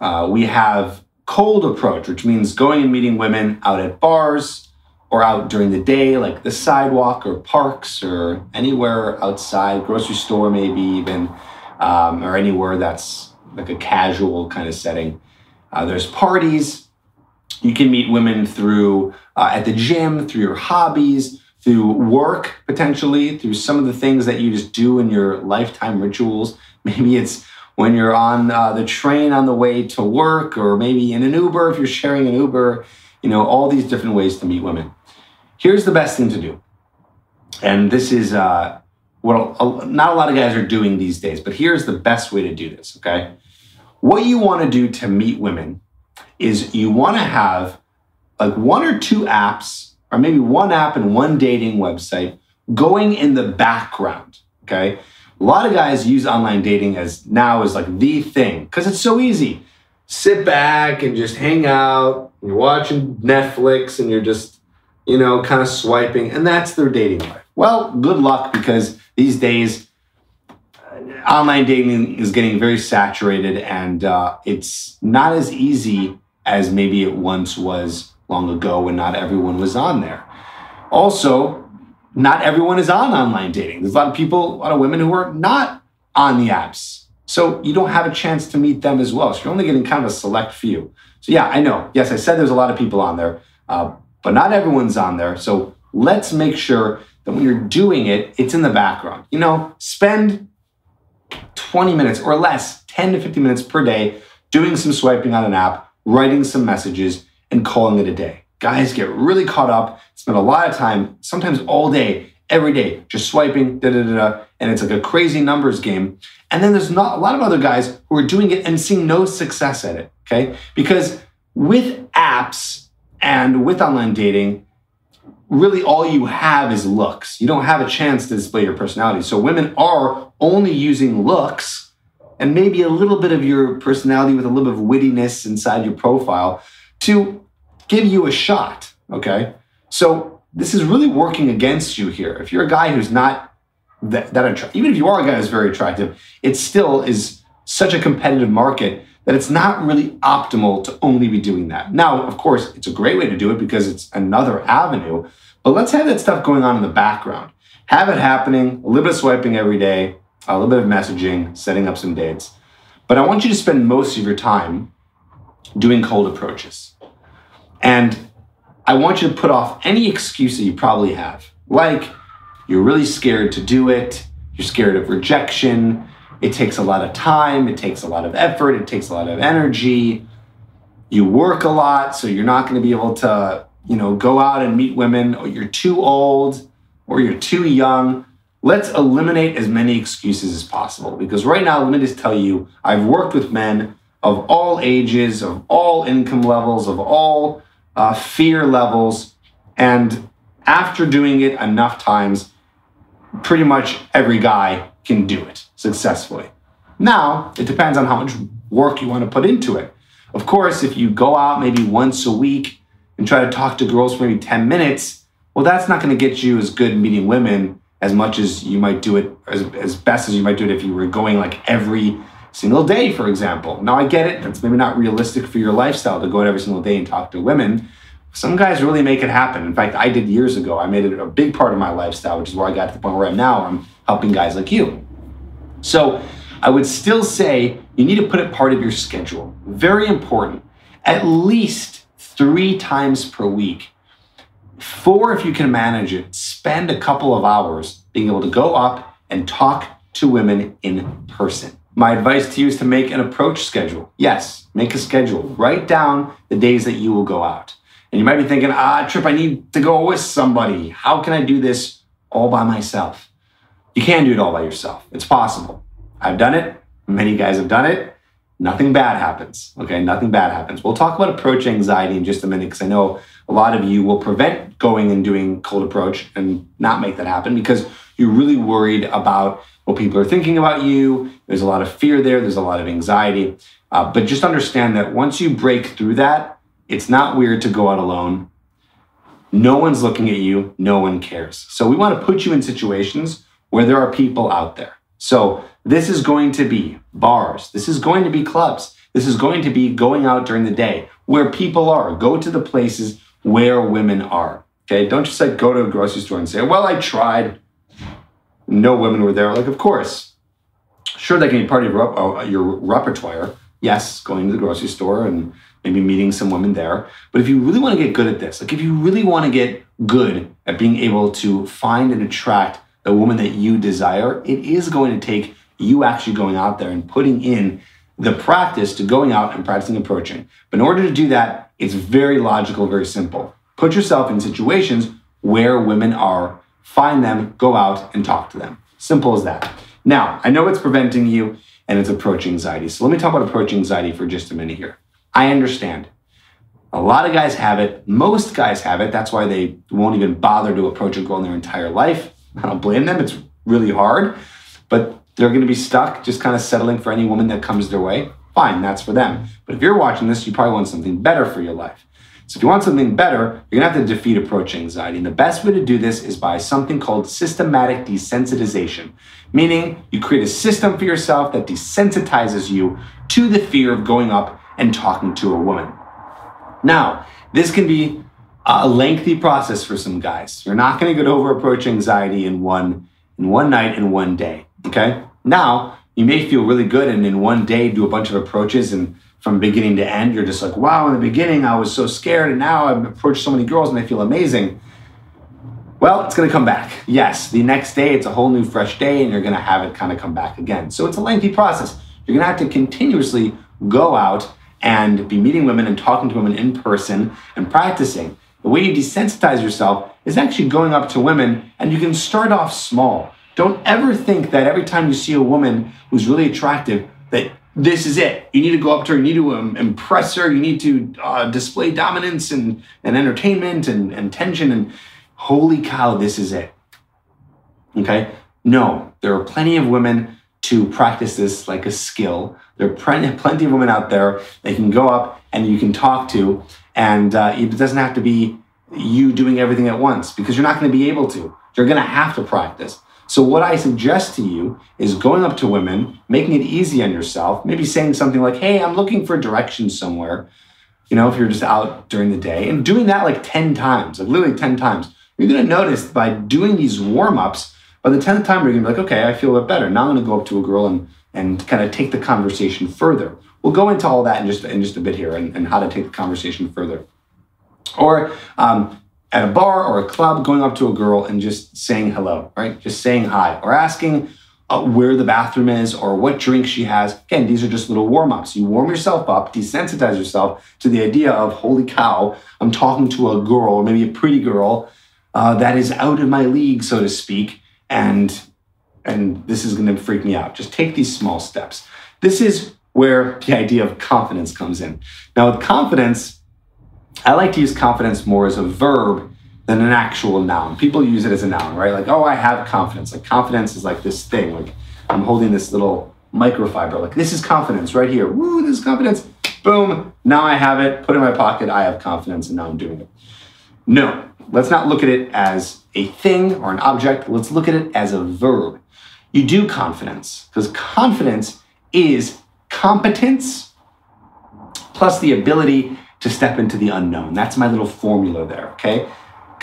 uh, we have cold approach, which means going and meeting women out at bars, or out during the day, like the sidewalk or parks or anywhere outside, grocery store, maybe even, um, or anywhere that's like a casual kind of setting. Uh, there's parties. You can meet women through uh, at the gym, through your hobbies, through work, potentially, through some of the things that you just do in your lifetime rituals. Maybe it's when you're on uh, the train on the way to work, or maybe in an Uber if you're sharing an Uber. You know, all these different ways to meet women. Here's the best thing to do. And this is uh, what a, not a lot of guys are doing these days, but here's the best way to do this, okay? What you want to do to meet women is you want to have like one or two apps, or maybe one app and one dating website going in the background, okay? A lot of guys use online dating as now is like the thing because it's so easy. Sit back and just hang out. You're watching Netflix and you're just you know, kind of swiping, and that's their dating life. Well, good luck because these days, online dating is getting very saturated and uh, it's not as easy as maybe it once was long ago when not everyone was on there. Also, not everyone is on online dating. There's a lot of people, a lot of women who are not on the apps. So you don't have a chance to meet them as well. So you're only getting kind of a select few. So yeah, I know. Yes, I said there's a lot of people on there. Uh, but not everyone's on there. So let's make sure that when you're doing it, it's in the background. You know, spend 20 minutes or less, 10 to 15 minutes per day doing some swiping on an app, writing some messages, and calling it a day. Guys get really caught up, spend a lot of time, sometimes all day, every day, just swiping, da da da da, and it's like a crazy numbers game. And then there's not a lot of other guys who are doing it and seeing no success at it, okay? Because with apps, and with online dating, really all you have is looks. You don't have a chance to display your personality. So women are only using looks and maybe a little bit of your personality with a little bit of wittiness inside your profile to give you a shot. Okay. So this is really working against you here. If you're a guy who's not that, that attractive, even if you are a guy who's very attractive, it still is such a competitive market that it's not really optimal to only be doing that. Now, of course, it's a great way to do it because it's another avenue, but let's have that stuff going on in the background. Have it happening, a little bit of swiping every day, a little bit of messaging, setting up some dates. But I want you to spend most of your time doing cold approaches. And I want you to put off any excuse that you probably have, like you're really scared to do it, you're scared of rejection, it takes a lot of time, it takes a lot of effort, it takes a lot of energy. You work a lot, so you're not going to be able to, you know, go out and meet women, or you're too old, or you're too young. Let's eliminate as many excuses as possible because right now, let me just tell you, I've worked with men of all ages, of all income levels, of all uh, fear levels. And after doing it enough times, pretty much every guy can do it successfully. Now, it depends on how much work you want to put into it. Of course, if you go out maybe once a week and try to talk to girls for maybe 10 minutes, well, that's not going to get you as good meeting women as much as you might do it, as, as best as you might do it if you were going like every single day, for example. Now, I get it. That's maybe not realistic for your lifestyle to go out every single day and talk to women. Some guys really make it happen. In fact, I did years ago. I made it a big part of my lifestyle, which is where I got to the point where I'm now. I'm helping guys like you. So I would still say you need to put it part of your schedule. Very important. At least three times per week. Four, if you can manage it, spend a couple of hours being able to go up and talk to women in person. My advice to you is to make an approach schedule. Yes, make a schedule. Write down the days that you will go out. And you might be thinking, ah, Trip, I need to go with somebody. How can I do this all by myself? You can do it all by yourself. It's possible. I've done it. Many guys have done it. Nothing bad happens. Okay, nothing bad happens. We'll talk about approach anxiety in just a minute because I know a lot of you will prevent going and doing cold approach and not make that happen because you're really worried about what people are thinking about you. There's a lot of fear there, there's a lot of anxiety. Uh, but just understand that once you break through that, it's not weird to go out alone. No one's looking at you, no one cares. So we want to put you in situations where there are people out there. So this is going to be bars, this is going to be clubs, this is going to be going out during the day where people are. Go to the places where women are. Okay, don't just like go to a grocery store and say, "Well, I tried." No women were there. Like, of course, sure, that can be part of your, uh, your repertoire. Yes, going to the grocery store and maybe meeting some women there. But if you really want to get good at this, like if you really want to get good at being able to find and attract the woman that you desire, it is going to take you actually going out there and putting in the practice to going out and practicing approaching. But in order to do that, it's very logical, very simple. Put yourself in situations where women are, find them, go out and talk to them. Simple as that. Now, I know it's preventing you and it's approach anxiety. So let me talk about approach anxiety for just a minute here. I understand. A lot of guys have it. Most guys have it. That's why they won't even bother to approach a girl in their entire life. I don't blame them. It's really hard, but they're going to be stuck just kind of settling for any woman that comes their way. Fine, that's for them. But if you're watching this, you probably want something better for your life. So if you want something better, you're gonna have to defeat approach anxiety. And the best way to do this is by something called systematic desensitization, meaning you create a system for yourself that desensitizes you to the fear of going up and talking to a woman. Now, this can be a lengthy process for some guys. You're not going to get over approach anxiety in one in one night in one day, okay? Now, you may feel really good and in one day do a bunch of approaches and from beginning to end you're just like, "Wow, in the beginning I was so scared and now I've approached so many girls and I feel amazing." Well, it's going to come back. Yes, the next day it's a whole new fresh day and you're going to have it kind of come back again. So it's a lengthy process. You're going to have to continuously go out and be meeting women and talking to women in person and practicing. The way you desensitize yourself is actually going up to women and you can start off small. Don't ever think that every time you see a woman who's really attractive, that this is it. You need to go up to her, you need to um, impress her, you need to uh, display dominance and, and entertainment and, and tension. And holy cow, this is it. Okay? No, there are plenty of women to practice this like a skill. There are plenty, of women out there that can go up and you can talk to, and uh, it doesn't have to be you doing everything at once because you're not going to be able to. You're going to have to practice. So, what I suggest to you is going up to women, making it easy on yourself, maybe saying something like, Hey, I'm looking for directions somewhere, you know, if you're just out during the day, and doing that like 10 times, like literally 10 times. You're going to notice by doing these warm ups, by the 10th time, you're going to be like, okay, I feel a bit better. Now I'm going to go up to a girl and and kind of take the conversation further. We'll go into all that in just in just a bit here and, and how to take the conversation further. Or um, at a bar or a club, going up to a girl and just saying hello, right? Just saying hi or asking uh, where the bathroom is or what drink she has. Again, these are just little warm ups. You warm yourself up, desensitize yourself to the idea of, holy cow, I'm talking to a girl or maybe a pretty girl uh, that is out of my league, so to speak, and and this is going to freak me out. Just take these small steps. This is where the idea of confidence comes in. Now, with confidence, I like to use confidence more as a verb than an actual noun. People use it as a noun, right? Like, oh, I have confidence. Like, confidence is like this thing. Like, I'm holding this little microfiber. Like, this is confidence right here. Woo, this is confidence. Boom. Now I have it. Put it in my pocket. I have confidence, and now I'm doing it. No, let's not look at it as a thing or an object. Let's look at it as a verb. You do confidence because confidence is competence plus the ability to step into the unknown. That's my little formula there, okay?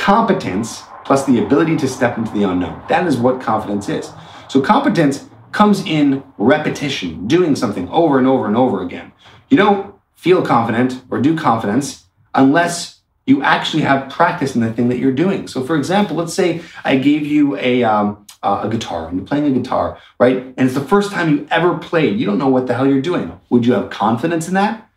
competence plus the ability to step into the unknown. That is what confidence is. So competence comes in repetition, doing something over and over and over again. You don't feel confident or do confidence unless you actually have practice in the thing that you're doing. So, for example, let's say I gave you a, um, uh, a guitar and you're playing a guitar, right? And it's the first time you ever played. You don't know what the hell you're doing. Would you have confidence in that?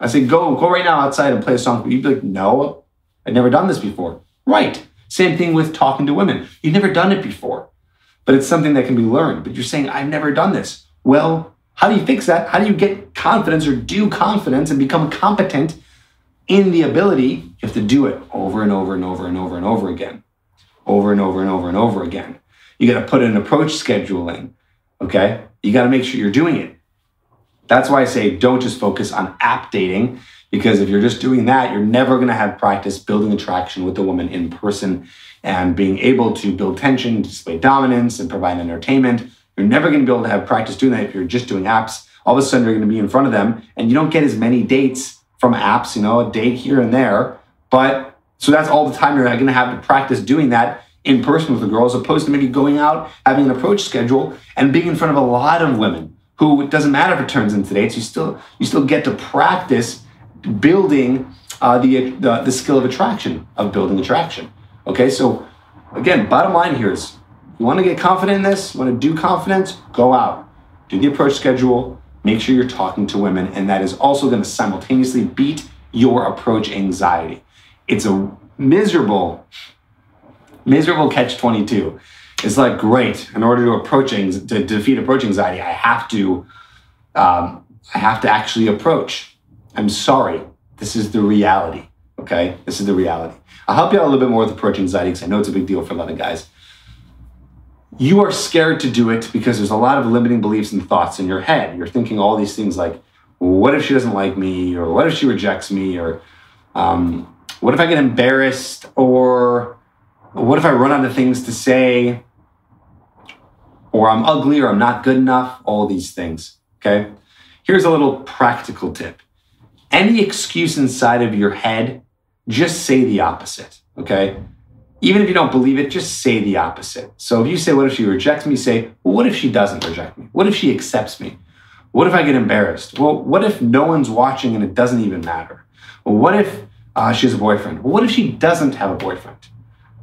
I say, go, go right now outside and play a song. You'd be like, no, I've never done this before. Right. Same thing with talking to women. You've never done it before, but it's something that can be learned. But you're saying, I've never done this. Well, how do you fix that? How do you get confidence or do confidence and become competent in the ability? You have to do it over and over and over and over and over again. Over and over and over and over again. You got to put an approach schedule in. Okay. You got to make sure you're doing it. That's why I say don't just focus on app dating because if you're just doing that, you're never going to have practice building attraction with the woman in person and being able to build tension, display dominance, and provide entertainment. You're never going to be able to have practice doing that if you're just doing apps. All of a sudden, you're going to be in front of them and you don't get as many dates from apps, you know, a date here and there. But so that's all the time you're going to have to practice doing that in person with a girl as opposed to maybe going out, having an approach schedule, and being in front of a lot of women who it doesn't matter if it turns into dates. You still you still get to practice building uh, the, the, the skill of attraction, of building attraction. Okay, so again, bottom line here is you want to get confident in this, you want to do confidence, go out, do the approach schedule, make sure you're talking to women, and that is also going to simultaneously beat your approach anxiety. It's a miserable, miserable catch 22. It's like, great, in order to approach to defeat approach anxiety, I have to, um, I have to actually approach. I'm sorry. This is the reality. Okay? This is the reality. I'll help you out a little bit more with approach anxiety because I know it's a big deal for a lot of guys. You are scared to do it because there's a lot of limiting beliefs and thoughts in your head. You're thinking all these things like, what if she doesn't like me? Or what if she rejects me? Or um, what if I get embarrassed? Or what if I run out of things to say? Or I'm ugly or I'm not good enough? All these things. Okay? Here's a little practical tip any excuse inside of your head, just say the opposite, okay? Even if you don't believe it, just say the opposite. So if you say, What if she rejects me? Say, Well, what if she doesn't reject me? What if she accepts me? What if I get embarrassed? Well, what if no one's watching and it doesn't even matter? Well, what if uh, she has a boyfriend? Well, what if she doesn't have a boyfriend?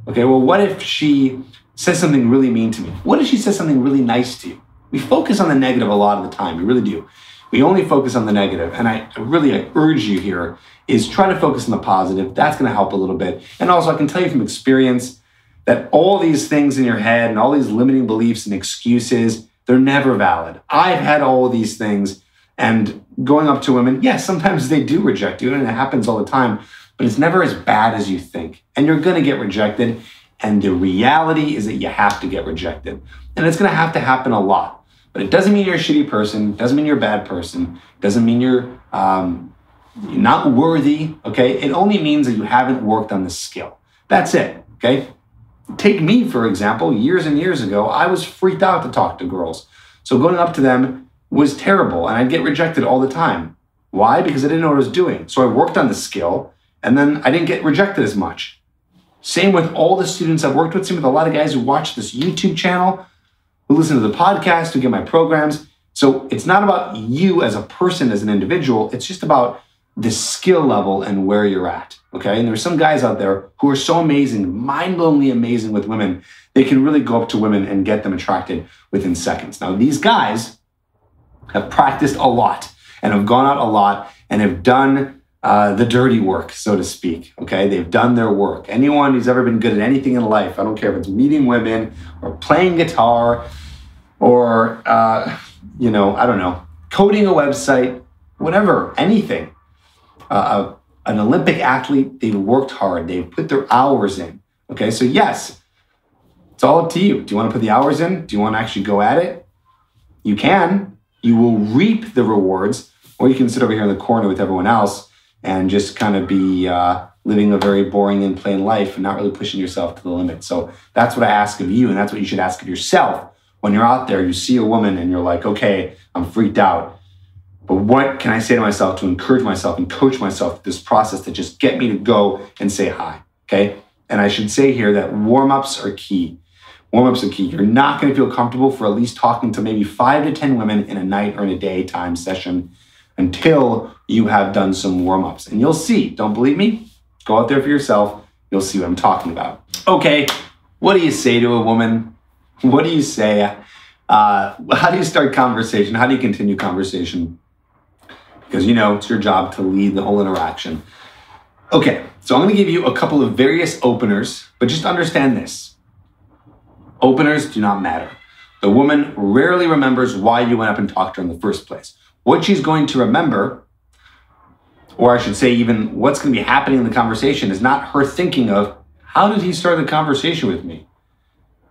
Okay, well, what if she says something really mean to me? What if she says something really nice to you? We focus on the negative a lot of the time, we really do. We only focus on the negative, and I really I urge you here is try to focus on the positive. That's going to help a little bit. And also, I can tell you from experience that all these things in your head and all these limiting beliefs and excuses, they're never valid. I've had all these things, and going up to women, yes, sometimes they do reject you, and it happens all the time, but it's never as bad as you think. And you're going to get rejected. And the reality is that you have to get rejected. And it's going to have to happen a lot. But it doesn't mean you're a shitty person. Doesn't mean you're a bad person. Doesn't mean you're um, not worthy. Okay. It only means that you haven't worked on the skill. That's it. Okay. Take me for example. Years and years ago, I was freaked out to talk to girls. So going up to them was terrible, and I'd get rejected all the time. Why? Because I didn't know what I was doing. So I worked on the skill, and then I didn't get rejected as much. Same with all the students I've worked with. Same with a lot of guys who watch this YouTube channel who listen to the podcast, who get my programs, So it's not about you as a person, as an individual. It's just about the skill level and where you're at. Okay. And there's some guys out there who are so amazing, mind blowingly amazing with women. They can really go up to women and get them attracted within seconds. Now, these guys have practiced a lot and have gone out a lot and have done uh, the dirty work, so to speak. Okay. They've done their work. Anyone who's ever been good at anything in life, I don't care if it's meeting women or playing guitar or, uh, you know, I don't know, coding a website, whatever, anything uh, an Olympic athlete, they've worked hard, they've put their hours in. Okay, so yes, it's all up to you. Do you want to put the hours in? Do you want to actually go at it? You can. You will reap the rewards, or you can sit over here in the corner with everyone else and just kind of be uh, living a very boring and plain life and not really pushing yourself to the limit. So that's what I ask of you, and that's what you should ask of yourself when you're out there. You see a woman and you're like, okay, I'm freaked out. But what can I say to myself to encourage myself and coach myself through this process to just get me to go and say hi? Okay. And I should say here that warm ups are key. Warm ups are key. You're not going to feel comfortable for at least talking to maybe five to 10 women in a night or in a daytime session until you have done some warm ups. And you'll see, don't believe me? Go out there for yourself. You'll see what I'm talking about. Okay. What do you say to a woman? What do you say? Uh, how do you start conversation? How do you continue conversation? because you know it's your job to lead the whole interaction. Okay, so I'm going to give you a couple of various openers, but just understand this openers do not matter. The woman rarely remembers why you went up and talked to her in the first place. What she's going to remember, or I should say, even what's going to be happening in the conversation, is not her thinking of how did he start the conversation with me?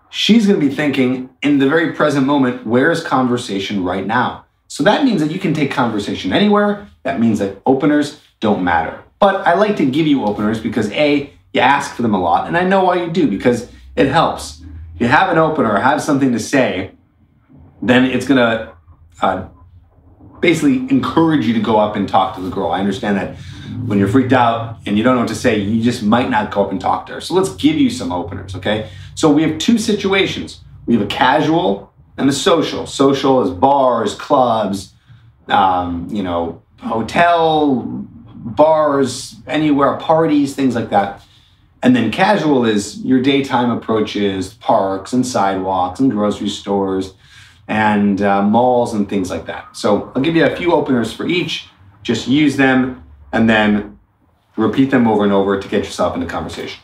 She's going to be thinking in the very present moment, where's conversation right now? So that means that you can take conversation anywhere. That means that openers don't matter. But I like to give you openers because A, you ask for them a lot, and I know why you do because it helps. If you have an opener or have something to say, then it's gonna uh, basically encourage you to go up and talk to the girl. I understand that when you're freaked out and you don't know what to say, you just might not go up and talk to her. So let's give you some openers, okay? So we have two situations. We have a casual and the social. Social is bars, clubs, um, you know, hotel, bars, anywhere, parties, things like that. And then casual is your daytime approaches, parks and sidewalks and grocery stores and uh, malls and things like that. So I'll give you a few openers for each. Just use them and then repeat them over and over to get yourself into conversation.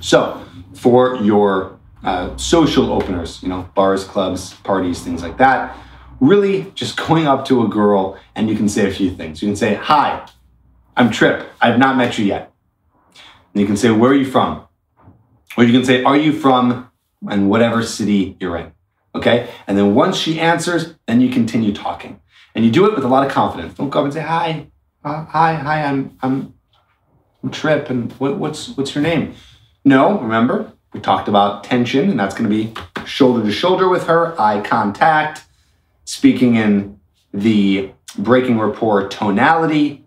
So for your uh, social openers, you know, bars, clubs, parties, things like that. Really just going up to a girl and you can say a few things. You can say, Hi, I'm Trip. I've not met you yet. And you can say, Where are you from? Or you can say, Are you from and whatever city you're in? Okay. And then once she answers, then you continue talking. And you do it with a lot of confidence. Don't go up and say, Hi, uh, hi, hi, I'm, I'm, I'm Trip. And what, what's, what's your name? No, remember, we talked about tension, and that's going to be shoulder to shoulder with her, eye contact, speaking in the breaking rapport tonality,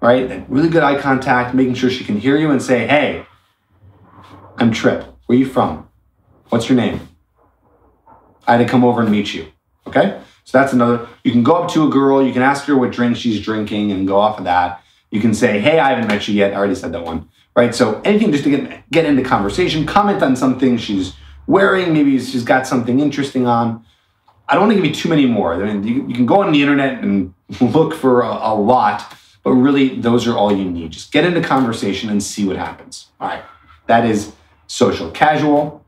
right? Really good eye contact, making sure she can hear you and say, Hey, I'm Trip. Where are you from? What's your name? I had to come over and meet you. Okay? So that's another. You can go up to a girl, you can ask her what drink she's drinking and go off of that. You can say, Hey, I haven't met you yet. I already said that one right? So anything just to get get into conversation, comment on something she's wearing, maybe she's got something interesting on. I don't want to give you too many more. I mean, you, you can go on the internet and look for a, a lot, but really those are all you need. Just get into conversation and see what happens. All right, that is social. Casual,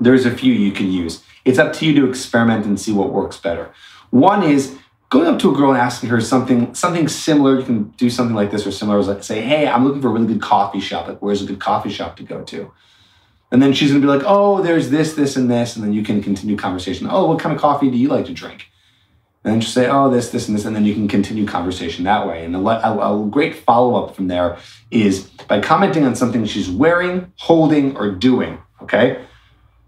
there's a few you can use. It's up to you to experiment and see what works better. One is going up to a girl and asking her something something similar. You can do something like this or similar. Like say hey i'm looking for a really good coffee shop. Like where's a good coffee shop to go to? And then she's going to be like oh there's this this and this. And then you can continue conversation. Oh what kind of coffee do you like to drink? And then just say oh this this and this and then you can continue conversation that way. And a, a, a great follow-up from there is by commenting on something she's wearing holding or doing okay?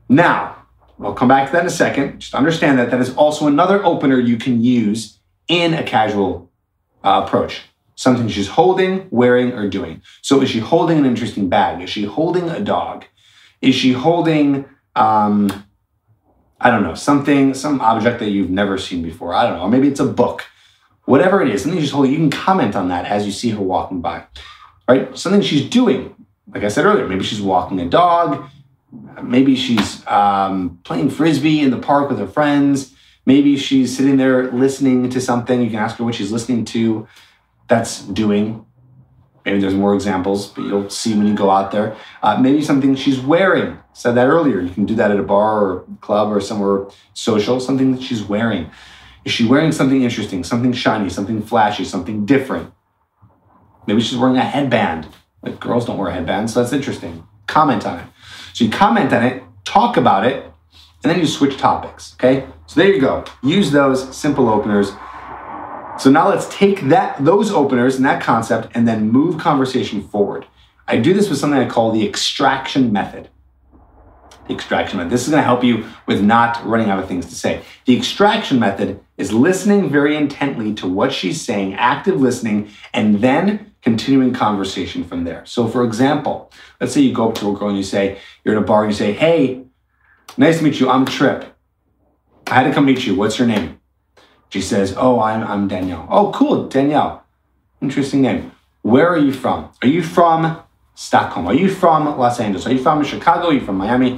Now I'll come back to that in a second. Just understand that that is also another opener you can use in a casual uh, approach. Something she's holding, wearing, or doing. So is she holding an interesting bag? Is she holding a dog? Is she holding um, I don't know, something, some object that you've never seen before. I don't know. Maybe it's a book. Whatever it is, something she's holding, you can comment on that as you see her walking by. Right? Something she's doing. Like I said earlier, maybe she's walking a dog. Maybe she's um, playing frisbee in the park with her friends. Maybe she's sitting there listening to something. You can ask her what she's listening to. That's doing. Maybe there's more examples, but you'll see when you go out there. Uh, maybe something she's wearing. Said that earlier. You can do that at a bar or club or somewhere social. Something that she's wearing. Is she wearing something interesting, something shiny, something flashy, something different? Maybe she's wearing a headband. Like girls don't wear headbands, so that's interesting. Comment on it. So you comment on it, talk about it, and then you switch topics. Okay. So there you go. Use those simple openers so now let's take that those openers and that concept and then move conversation forward. I do this with something I call the extraction method. The extraction method. This is going to help you with not running out of things to say. The extraction method is listening very intently to what she's saying, active listening, and then continuing conversation from there. So, for example, let's say you go up to a girl and you say, you're at a bar and you say, Hey, nice to meet you. I'm Trip. I had to come meet you. What's your name? She says, Oh, I'm, I'm Danielle. Oh, cool, Danielle. Interesting name. Where are you from? Are you from Stockholm? Are you from Los Angeles? Are you from Chicago? Are you from Miami?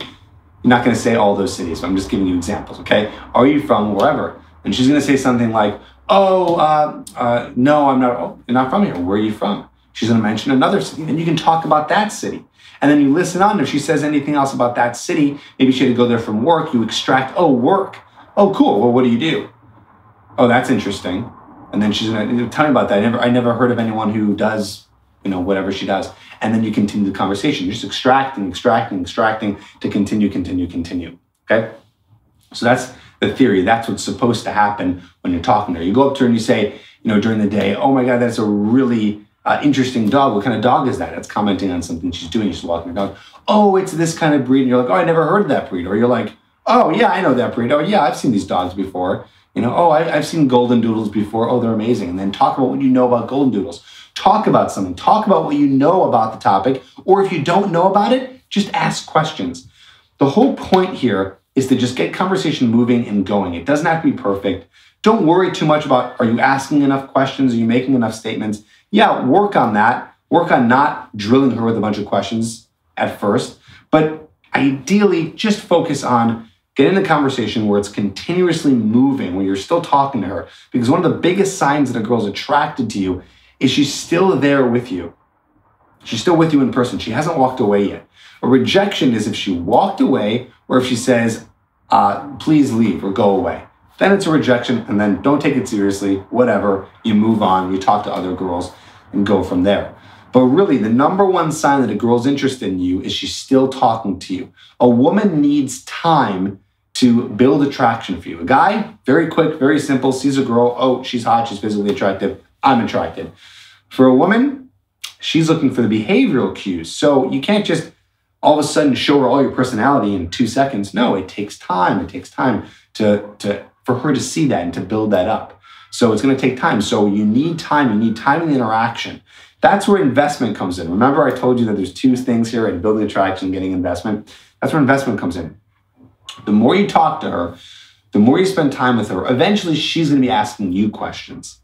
You're not going to say all those cities, I'm just giving you examples, okay? Are you from wherever? And she's going to say something like, Oh, uh, uh, no, I'm not. Oh, you're not from here. Where are you from? She's going to mention another city. Then you can talk about that city. And then you listen on. If she says anything else about that city, maybe she had to go there from work, you extract, oh, work. Oh, cool. Well, what do you do? oh, that's interesting. And then she's gonna tell me about that. I never, I never heard of anyone who does, you know, whatever she does. And then you continue the conversation. You're just extracting, extracting, extracting to continue, continue, continue. Okay. So that's the theory. That's what's supposed to happen when you're talking to her. You go up to her and you say, you know, during the day, oh my God, that's a really uh, interesting dog. What kind of dog is that? It's commenting on something she's doing. She's walking her dog. Oh, it's this kind of breed. And you're like, oh, I never heard of that breed. Or you're like, oh, yeah, I know that breed. Oh, yeah, I've seen these dogs before. You know, oh, I, have seen golden doodles before. Oh, they're amazing. And then talk about what you know about golden doodles. Talk about something. Talk about what you know about the topic. Or if you don't know about it, just ask questions. The whole point here is to just get conversation moving and going. It doesn't have to be perfect. Don't worry too much about are you asking enough questions? Are you making enough statements? Yeah, work on that. Work on not drilling her with a bunch of questions at first. But ideally, just focus on getting the conversation where it's continuously moving, where you're still talking to her. Because one of the biggest signs that a girl's attracted to you is she's still there with you. She's still with you in person. She hasn't walked away yet. A rejection is if she walked away or if she says, uh, please leave or go away. Then it's a rejection, and then don't take it seriously, whatever. You move on, you talk to other girls, and go from there. But really, the number one sign that a girl's interested in you is she's still talking to you. A woman needs time to build attraction for you. A guy, very quick, very simple, sees a girl, oh, she's hot, she's physically attractive, I'm attracted. For a woman, she's looking for the behavioral cues. So you can't just all of a sudden show her all your personality in two seconds. No, it takes time. It takes time to, to for her to see that and to build that up. So it's going to take time. So you need time. You need time in the interaction. That's where investment comes in. Remember, I told you that there's two things here in building attraction, getting investment. That's where investment comes in. The more you talk to her, the more you spend time with her, eventually she's going to be asking you questions.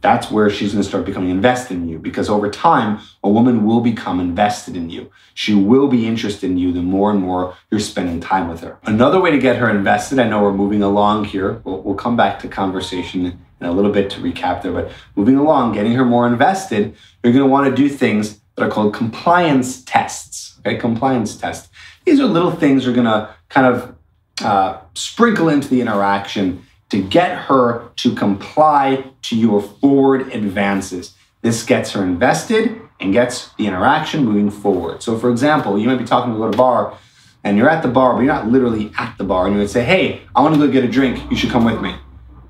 That's where she's going to start becoming invested in you because over time, a woman will become invested in you. She will be interested in you the more and more you're spending time with her. Another way to get her invested, I know we're moving along here. We'll, we'll come back to conversation in a little bit to recap there, but moving along, getting her more invested, you're going to want to do things that are called compliance tests. Okay, compliance tests. These are little things you're going to kind of uh, sprinkle into the interaction to get her to comply to your forward advances. This gets her invested and gets the interaction moving forward. So, for example, you might be talking to a bar and you're at the bar, but you're not literally at the bar, and you would say, Hey, I want to go get a drink. You should come with me.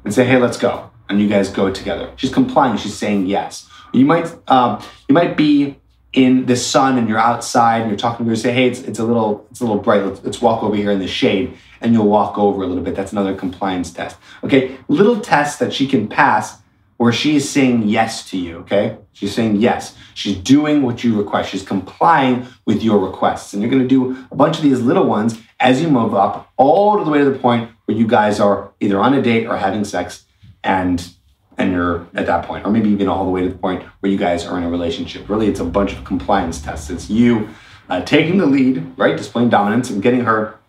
And say, Hey, let's go. And you guys go together. She's complying. She's saying yes. You might, um, you might be in the sun and you're outside and you're talking to her, say, hey, it's, it's a little it's a little bright. Let's, let's walk over here in the shade, and you'll walk over a little bit. That's another compliance test. Okay, little tests that she can pass where she is saying yes to you. Okay, she's saying yes. She's doing what you request. She's complying with your requests, and you're to do a bunch of these little ones, as you move up all the way to the point where you guys are either on a date or having sex and and you're at that point, or maybe even all the way to the point where you guys are in a relationship. Really, it's a bunch of compliance tests. It's you uh, taking the lead, right, displaying dominance and getting her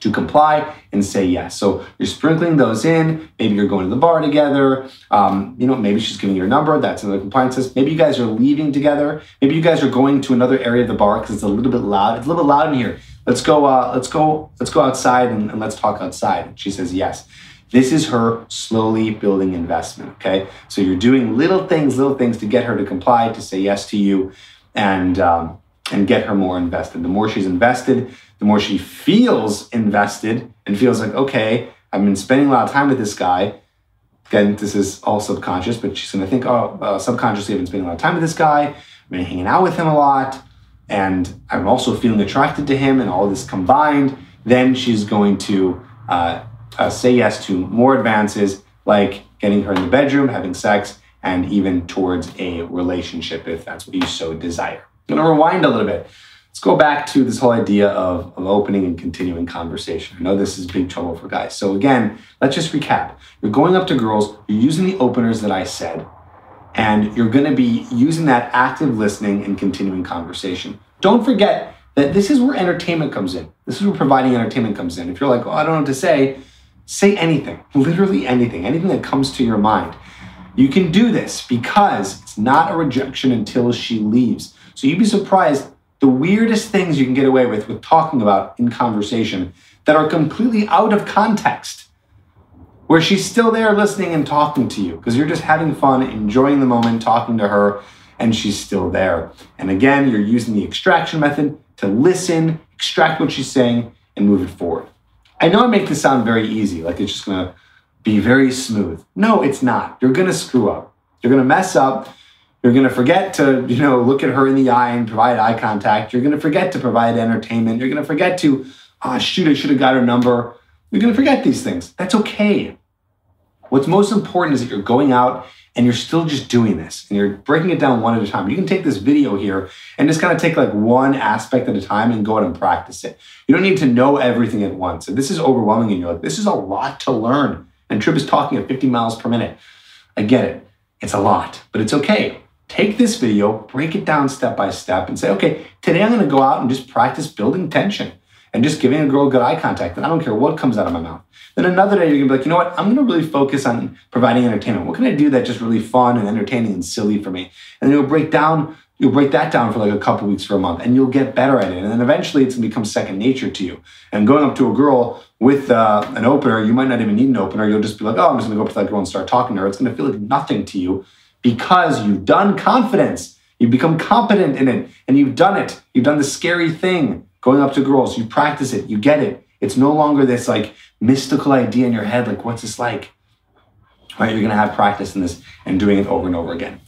to comply and say yes. So you're sprinkling those in. Maybe you're going to the bar together. Um, you know, maybe she's giving you her number. That's another compliance test. Maybe you guys are leaving together. Maybe you guys are going to another area of the bar because it's a little bit loud. It's a little bit loud in here. Let's go. Uh, let's go. Let's go outside and, and let's talk outside. She says yes. This is her slowly building investment. Okay, so you're doing little things, little things to get her to comply, to say yes to you, and um, and get her more invested. The more she's invested, the more she feels invested and feels like, okay, I've been spending a lot of time with this guy. Again, this is all subconscious, but she's gonna think, oh, uh, subconsciously, I've been spending a lot of time with this guy. I've been hanging out with him a lot. And I'm also feeling attracted to him, and all this combined, then she's going to uh, uh, say yes to more advances like getting her in the bedroom, having sex, and even towards a relationship if that's what you so desire. I'm gonna rewind a little bit. Let's go back to this whole idea of, of opening and continuing conversation. I know this is big trouble for guys. So, again, let's just recap. You're going up to girls, you're using the openers that I said, and you're gonna be using that active listening and continuing conversation. Don't forget that this is where entertainment comes in. This is where providing entertainment comes in. If you're like, oh, I don't know what to say, say anything, literally anything, anything that comes to your mind. You can do this because it's not a rejection until she leaves. So you'd be surprised the weirdest things you can get away with with talking about in conversation that are completely out of context where she's still there listening and talking to you because you're just having fun enjoying the moment talking to her and she's still there. And again you're using the extraction method to listen extract what she's saying and move it forward. I know i make this sound very easy like it's just to be very smooth. No it's not. You're to screw up. You're to mess up you're going to forget to, you know, look at her in the eye and provide eye contact. You're going to forget to provide entertainment. You're going to forget to, ah, oh, shoot, I should have got her number. You're going to forget these things. That's okay. What's most important is that you're going out and you're still just doing this and you're breaking it down one at a time. You can take this video here and just kind of take like one aspect at a time and go out and practice it. You don't need to know everything at once. And this is overwhelming and you're like, this is a lot to learn. And Trip is talking at 50 miles per minute. I get it. It's a lot, but it's okay take this video, break it down step by step, and say, okay, today I'm going to go out and just practice building tension and just giving a girl good eye contact. And I don't care what comes out of my mouth. Then another day, you're going to be like, you know what? I'm going to really focus on providing entertainment. What can I do that's just really fun and entertaining and silly for me? And then you'll break down. You'll break that down for like a couple weeks for a month, and you'll get better at it. And then eventually, it's gonna become second nature to you. And going up to a girl with uh, an opener, you might not even need an opener. You'll just be like, "Oh, I'm just gonna go up to that girl and start talking to her." It's gonna feel like nothing to you because you've done confidence. You've become competent in it and you've done it. You've done the scary thing going up to girls. You practice it. You get it. It's no longer this like mystical idea in your head, like, what's this like? Right? You're going to have practice in this and doing it over and over again.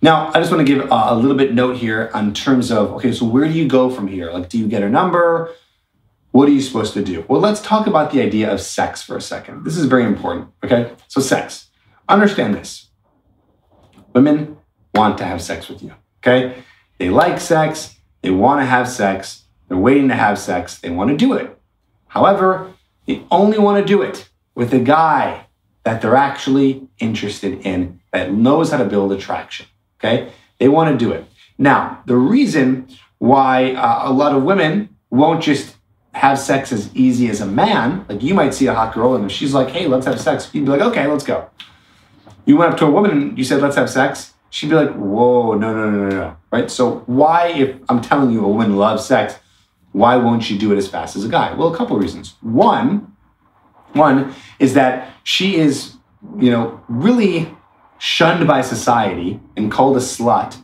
Now, I just want to give a, a little bit note here on terms of okay, so where do you go from here? Like, do you get a number? What are you supposed to do? Well, let's talk about the idea of sex for a second. This is very important. Okay. So, sex. Understand this Women want to have sex with you, okay? They like sex, they want to have sex, they're waiting to have sex, they want to do it. However, they only want to do it with a guy that they're actually interested in, that knows how to build attraction, okay? They want to do it. Now, the reason why uh, a lot of women won't just have sex as easy as a man, like you might see a hot girl and if she's like, hey, let's have sex, you'd be like, okay, let's go you went up to a woman and you said, let's have sex, she'd be like, whoa, no, no, no, no, no. Right? So why, if I'm telling you a woman loves sex, why won't she do it as fast as a guy? Well, a couple of reasons. One, one is that she is, you know, really shunned by society and called a slut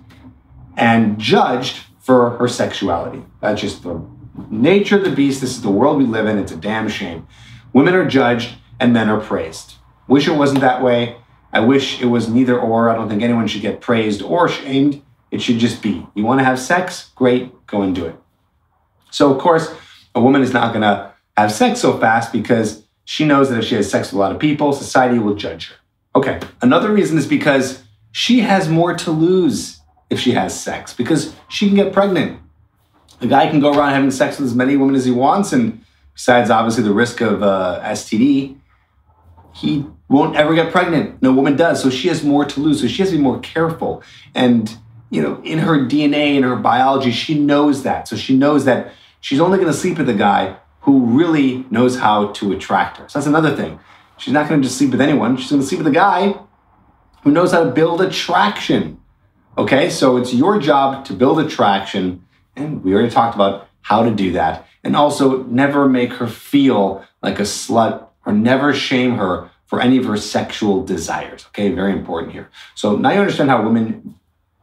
and judged for her sexuality. That's just the nature of the beast. This is the world we live in. It's a damn shame. Women are judged and men are praised. Wish it wasn't that way. I wish it was neither or. I don't think anyone should get praised or shamed. It should just be. You want to have sex? Great, go and do it. So, of course, a woman is not going to have sex so fast because she knows that if she has sex with a lot of people, society will judge her. Okay, another reason is because she has more to lose if she has sex because she can get pregnant. A guy can go around having sex with as many women as he wants and besides obviously the risk of uh, STD, he won't ever get pregnant. No woman does. So she has more to lose. So she has to be more careful. And, you know, in her DNA and her biology, she knows that. So she knows that she's only going to sleep with a guy who really knows how to attract her. So that's another thing. She's not going to just sleep with anyone. She's going to sleep with a guy who knows how to build attraction. Okay, so it's your job to build attraction. And we already talked about how to do that. And also, never make her feel like a slut or never shame her for any of her sexual desires. Okay, very important here. So now you understand how women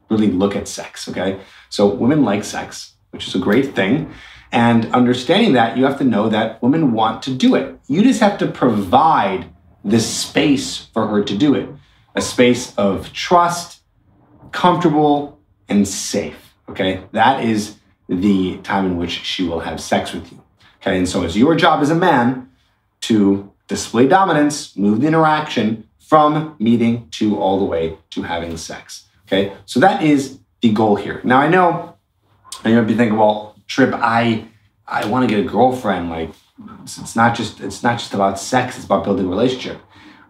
really look at sex. Okay, so women like sex, which is a great thing. And understanding that, you have to know that women want to do it. You just have to provide the space for her to do it a space of trust, comfortable, and safe. Okay, that is the time in which she will have sex with you. Okay, and so it's your job as a man to display dominance, move the interaction from meeting to all the way to having sex. Okay, so that is the goal here. Now I know, you might be thinking, well, Trip, I I want to get a girlfriend. Like it's not just it's not just about sex; it's about building a relationship.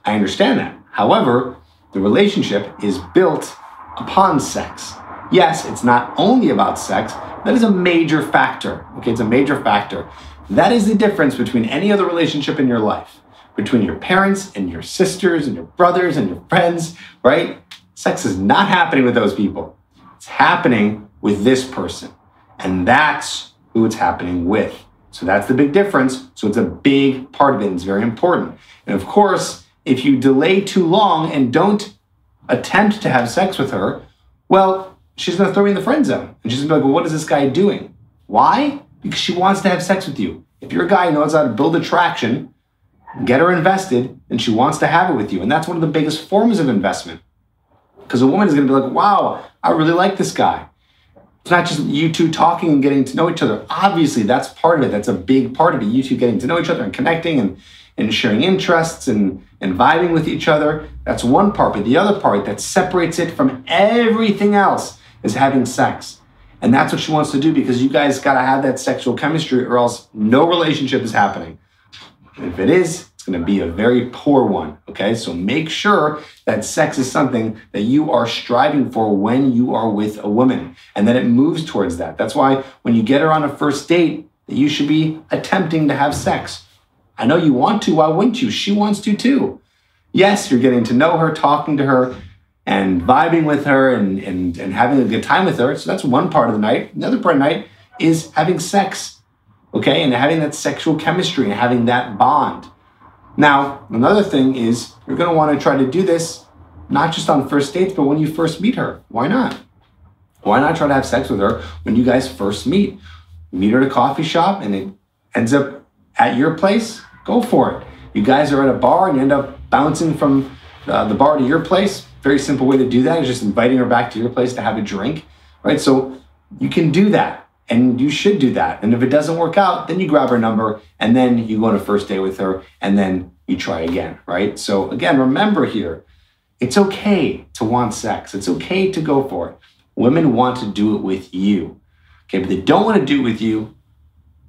I understand that. However, the relationship is built upon sex. Yes, it's not only about sex. That is a major factor. Okay, it's a major factor. That is the difference between any other relationship in your life between your parents and your sisters and your brothers and your friends, right? Sex is not happening with those people. It's happening with this person. And that's who it's happening with. So that's the big difference. So it's a big part of it. It's very important. And of course, if you delay too long and don't attempt to have sex with her, well, she's going to throw you in the friend zone. And she's going to be like, well, what is this guy doing? Why? Because she wants to have sex with you. If you're a guy who knows how to build attraction, get her invested, and she wants to have it with you. And that's one of the biggest forms of investment. Because a woman is going to be like, wow, I really like this guy. It's not just you two talking and getting to know each other. Obviously, that's part of it. That's a big part of it. You two getting to know each other and connecting and, and sharing interests and, and vibing with each other. That's one part. But the other part that separates it from everything else is having sex. And that's what she wants to do because you guys got to have that sexual chemistry or else no relationship is happening. If it is, going to be a very poor one. Okay. So make sure that sex is something that you are striving for when you are with a woman and that it moves towards that. That's why when you get her on a first date, that you should be attempting to have sex. I know you want to. Why wouldn't you? She wants to too. Yes, you're getting to know her, talking to her, and vibing with her and, and, and having a good time with her. So that's one part of the night. Another part of the night is having sex okay? And having that sexual chemistry and having that bond. Now, another thing is you're going to want to try to do this not just on first dates, but when you first meet her. Why not? Why not try to have sex with her when you guys first meet? meet her at a coffee shop and it ends up at your place? Go for it. You guys are at a bar and you end up bouncing from uh, the bar to your place. Very simple way to do that is just inviting her back to your place to have a drink, right? So you can do that. And you should do that. And if it doesn't work out, then you grab her number and then you go on a first date with her and then you try again, right? So again, remember here, it's okay to want sex. It's okay to go for it. Women want to do it with you. Okay, but they don't want to do it with you,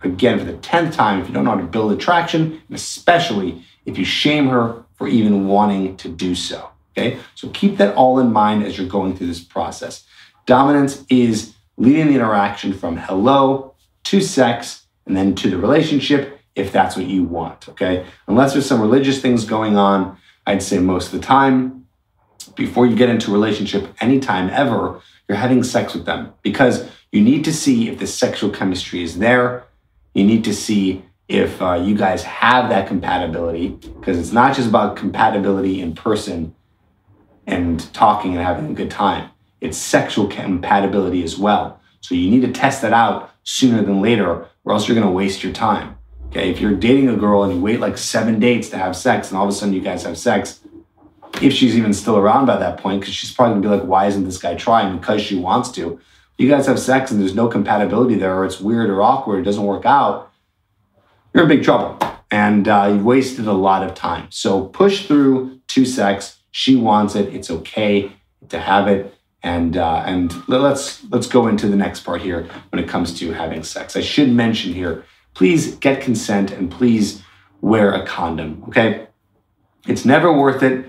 again, for the 10th time, if you don't know how to build attraction, and especially if you shame her for even wanting to do so. Okay, so keep that all in mind as you're going through this process. Dominance is leading the interaction from hello to sex and then to the relationship if that's what you want, okay? Unless there's some religious things going on, I'd say most of the time, before you get into a relationship anytime ever, you're having sex with them because you need to see if the sexual chemistry is there. You need to see if uh, you guys have that compatibility because it's not just about compatibility in person and talking and having a good time it's sexual compatibility as well. So you need to test that out sooner than later, or else you're going to waste your time. Okay, if you're dating a girl and you wait like seven dates to have sex, and all of a sudden you guys have sex, if she's even still around by that point, because she's probably gonna be like, why isn't this guy trying? Because she wants to. You guys have sex and there's no compatibility there, or it's weird or awkward, it doesn't work out, you're in big trouble. And uh, you've wasted a lot of time. So push through to sex. She wants it. It's okay to have it. And uh, and let's let's go into the next part here when it comes to having sex. I should mention here, please get consent and please wear a condom, okay? It's never worth it,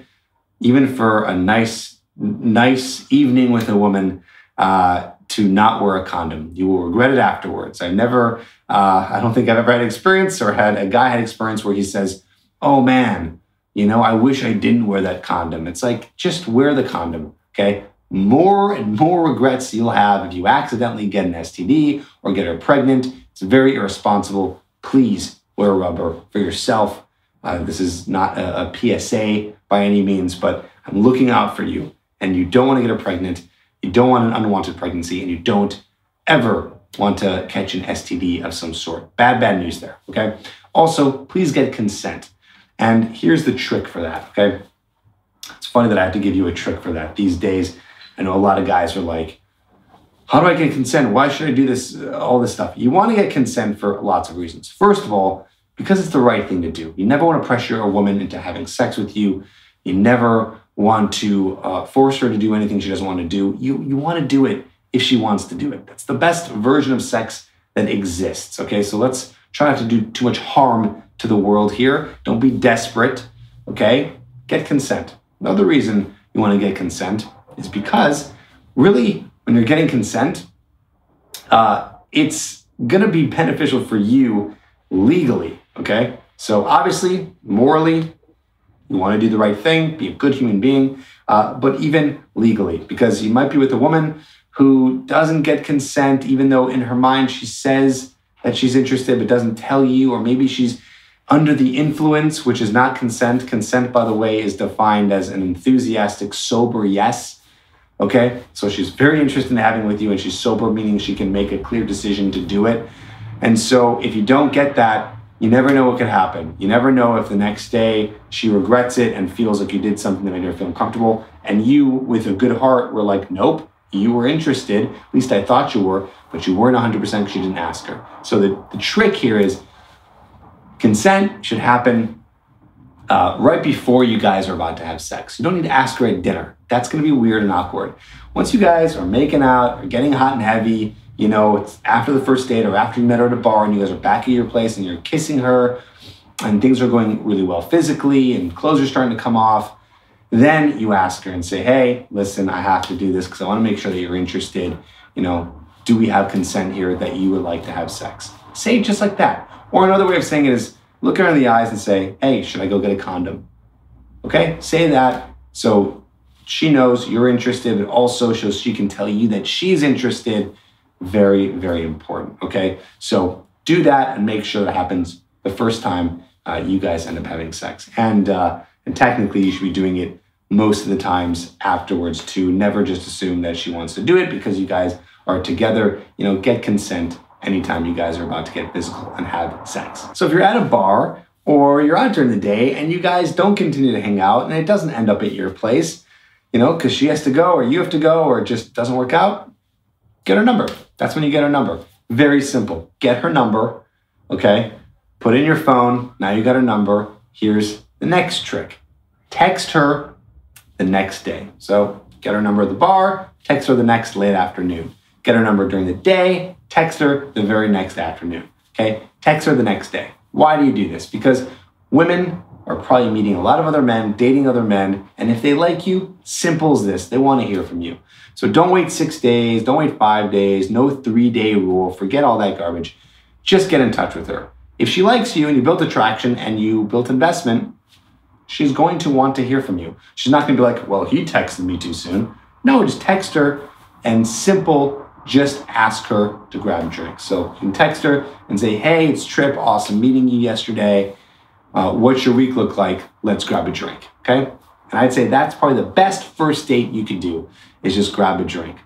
even for a nice, nice evening with a woman, uh, to not wear a condom. You will regret it afterwards. I never, uh, I don't think I've ever had experience or had a guy had experience where he says, "Oh man, you know, I wish I didn't wear that condom." It's like just wear the condom, okay? More and more regrets you'll have if you accidentally get an STD or get her pregnant. It's very irresponsible. Please wear rubber for yourself. Uh, this is not a, a PSA by any means, but I'm looking out for you. And you don't want to get her pregnant. You don't want an unwanted pregnancy, and you don't ever want to catch an STD of some sort. Bad, bad news there. Okay. Also, please get consent. And here's the trick for that. Okay. It's funny that I have to give you a trick for that. These days, I know a lot of guys are like, how do I get consent? Why should I do this? All this stuff. You want to get consent for lots of reasons. First of all, because it's the right thing to do. You never want to pressure a woman into having sex with you. You never want to uh, force her to do anything she doesn't want to do. You, you want to do it if she wants to do it. That's the best version of sex that exists. Okay, so let's try not to do too much harm to the world here. Don't be desperate. Okay, get consent. Another reason you want to get consent is because really, when you're getting consent, uh, it's going to be beneficial for you legally. Okay. So obviously, morally, you want to do the right thing, be a good human being, uh, but even legally, because you might be with a woman who doesn't get consent, even though in her mind she says that she's interested, but doesn't tell you, or maybe she's under the influence, which is not consent. Consent, by the way, is defined as an enthusiastic, sober yes. Okay, so she's very interested in having with you, and she's sober, meaning she can make a clear decision to do it. And so, if you don't get that, you never know what could happen. You never know if the next day she regrets it and feels like you did something that made her feel uncomfortable. And you, with a good heart, were like, nope, you were interested. At least I thought you were, but you weren't 100% because you didn't ask her. So the, the trick here is consent should happen uh, right before you guys are about to have sex. You don't need to ask her at dinner. That's going to be weird and awkward. Once you guys are making out or getting hot and heavy, you know, it's after the first date or after you met her at a bar and you guys are back at your place and you're kissing her and things are going really well physically and clothes are starting to come off, then you ask her and say, hey, listen, I have to do this because I want to make sure that you're interested. You know, do we have consent here that you would like to have sex? Say it just like that. Or another way of saying it is look her in the eyes and say, hey, should I go get a condom? Okay, say that so she knows you're interested, but also so she can tell you that she's interested very, very important. Okay. So do that and make sure that happens the first time uh, you guys end up having sex. And, uh, and technically, you should be doing it most of the times afterwards to never just assume that she wants to do it because you guys are together. You know, get consent anytime you guys are about to get physical and have sex. So if you're at a bar or you're out during the day and you guys don't continue to hang out and it doesn't end up at your place, you know, because she has to go or you have to go or it just doesn't work out, get her number. That's when you get her number. Very simple. Get her number, okay? Put in your phone. Now you got her number. Here's the next trick text her the next day. So get her number at the bar, text her the next late afternoon. Get her number during the day, text her the very next afternoon. Okay? Text her the next day. Why do you do this? Because women are probably meeting a lot of other men, dating other men, and if they like you, simple as this, they want to hear from you. So don't wait six days, don't wait five days, no three day rule, forget all that garbage. Just get in touch with her. If she likes you and you built attraction and you built investment, she's going to want to hear from you. She's not going to be like, well, he texted me too soon. No, just text her and simple, just ask her to grab a drink. So you can text her and say, hey, it's Trip, awesome meeting you yesterday. Uh, what's your week look like? Let's grab a drink. Okay. And I'd say that's probably the best first date you can do is just grab a drink.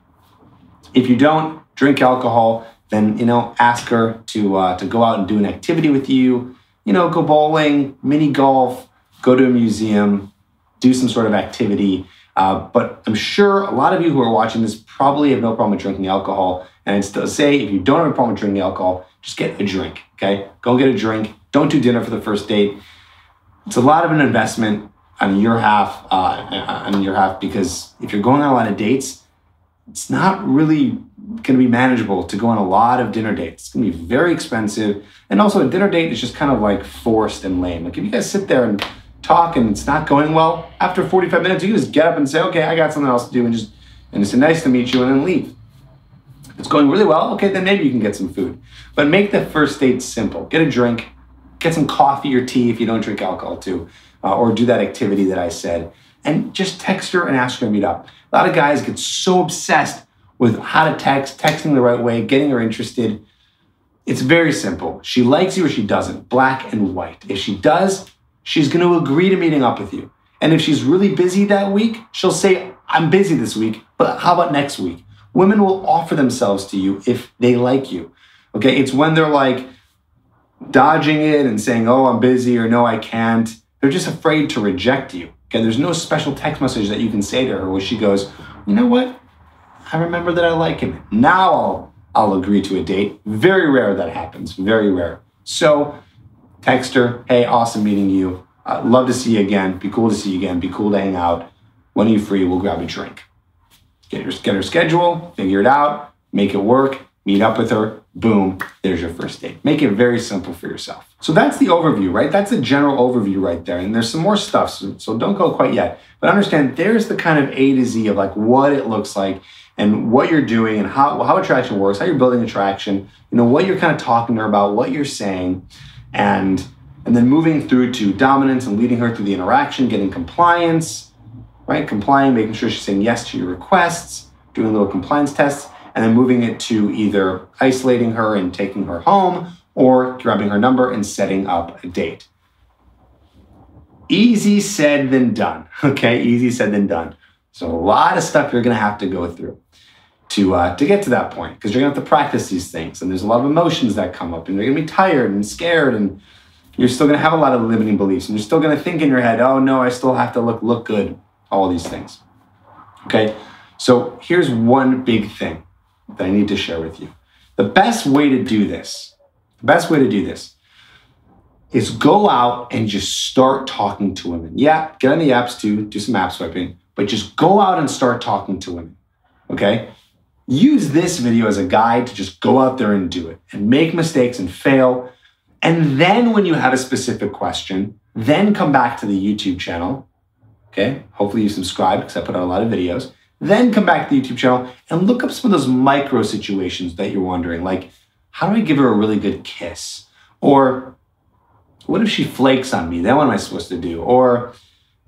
If you don't drink alcohol, then you know ask her to uh, to go out and do an activity with you. You know, go bowling, mini golf, go to a museum, do some sort of activity. Uh, but I'm sure a lot of you who are watching this probably have no problem with drinking alcohol. And I'd still say if you don't have a problem with drinking alcohol, just get a drink. Okay, go get a drink. Don't do dinner for the first date. It's a lot of an investment on your half, uh, on your half, because if you're going on a lot of dates, it's not really going to be manageable to go on a lot of dinner dates. It's going to be very expensive. And also, a dinner date is just kind of like forced and lame. Like, if you guys sit there and talk and it's not going well, after 45 minutes, you just get up and say, okay, I got something else to do and just, and it's nice to meet you and then leave. If it's going really well, okay, then maybe you can get some food. But make the first date simple. Get a drink, get some coffee or tea if you don't drink alcohol too, uh, or do that activity that I said. And just text her and ask her to meet up. A lot of guys get so obsessed with how to text, texting the right way, getting her interested. It's very simple. She likes you or she doesn't, black and white. If she does, she's going to agree to meeting up with you. And if she's really busy that week, she'll say, I'm busy this week, but how about next week? Women will offer themselves to you if they like you. Okay, it's when they're like dodging it and saying, oh, I'm busy or no, I can't. They're just afraid to reject you. Okay, there's no special text message that you can say to her where she goes, you know what? I remember that I like him. Now I'll, I'll agree to a date. Very rare that happens, very rare. So text her, hey, awesome meeting you. Uh, love to see you again. Be cool to see you again. Be cool to hang out. When are you free? We'll grab a drink. Get her, get her schedule, figure it out, make it work, meet up with her, boom, there's your first date. Make it very simple for yourself. So that's the overview, right? That's a general overview right there. And there's some more stuff, so, so don't go quite yet. But understand there's the kind of A to Z of like what it looks like and what you're doing and how, how attraction works, how you're building attraction, you know, what you're kind of talking to her about, what you're saying, and and then moving through to dominance and leading her through the interaction, getting compliance, right? Complying, making sure she's saying yes to your requests, doing little compliance tests, and then moving it to either isolating her and taking her home or grabbing her number and setting up a date. Easy said than done. Okay, easy said than done. So a lot of stuff you're going to have to go through to uh, to get to that point because you're going to have to practice these things, and there's a lot of emotions that come up, and you're going to be tired and scared, and you're still going to have a lot of limiting beliefs, and you're still going to think in your head, "Oh no, I still have to look look good." All these things. Okay, so here's one big thing that I need to share with you. The best way to do this, the best way to do this is go out and just start talking to women. Yeah, get on the apps too, do some app swiping, but just go out and start talking to women. Okay? Use this video as a guide to just go out there and do it and make mistakes and fail. And then when you have a specific question, then come back to the YouTube channel. Okay? Hopefully you subscribe because I put out a lot of videos then come back to the YouTube channel and look up some of those micro situations that you're wondering, like, how do I give her a really good kiss? Or what if she flakes on me? Then what am I supposed to do? Or,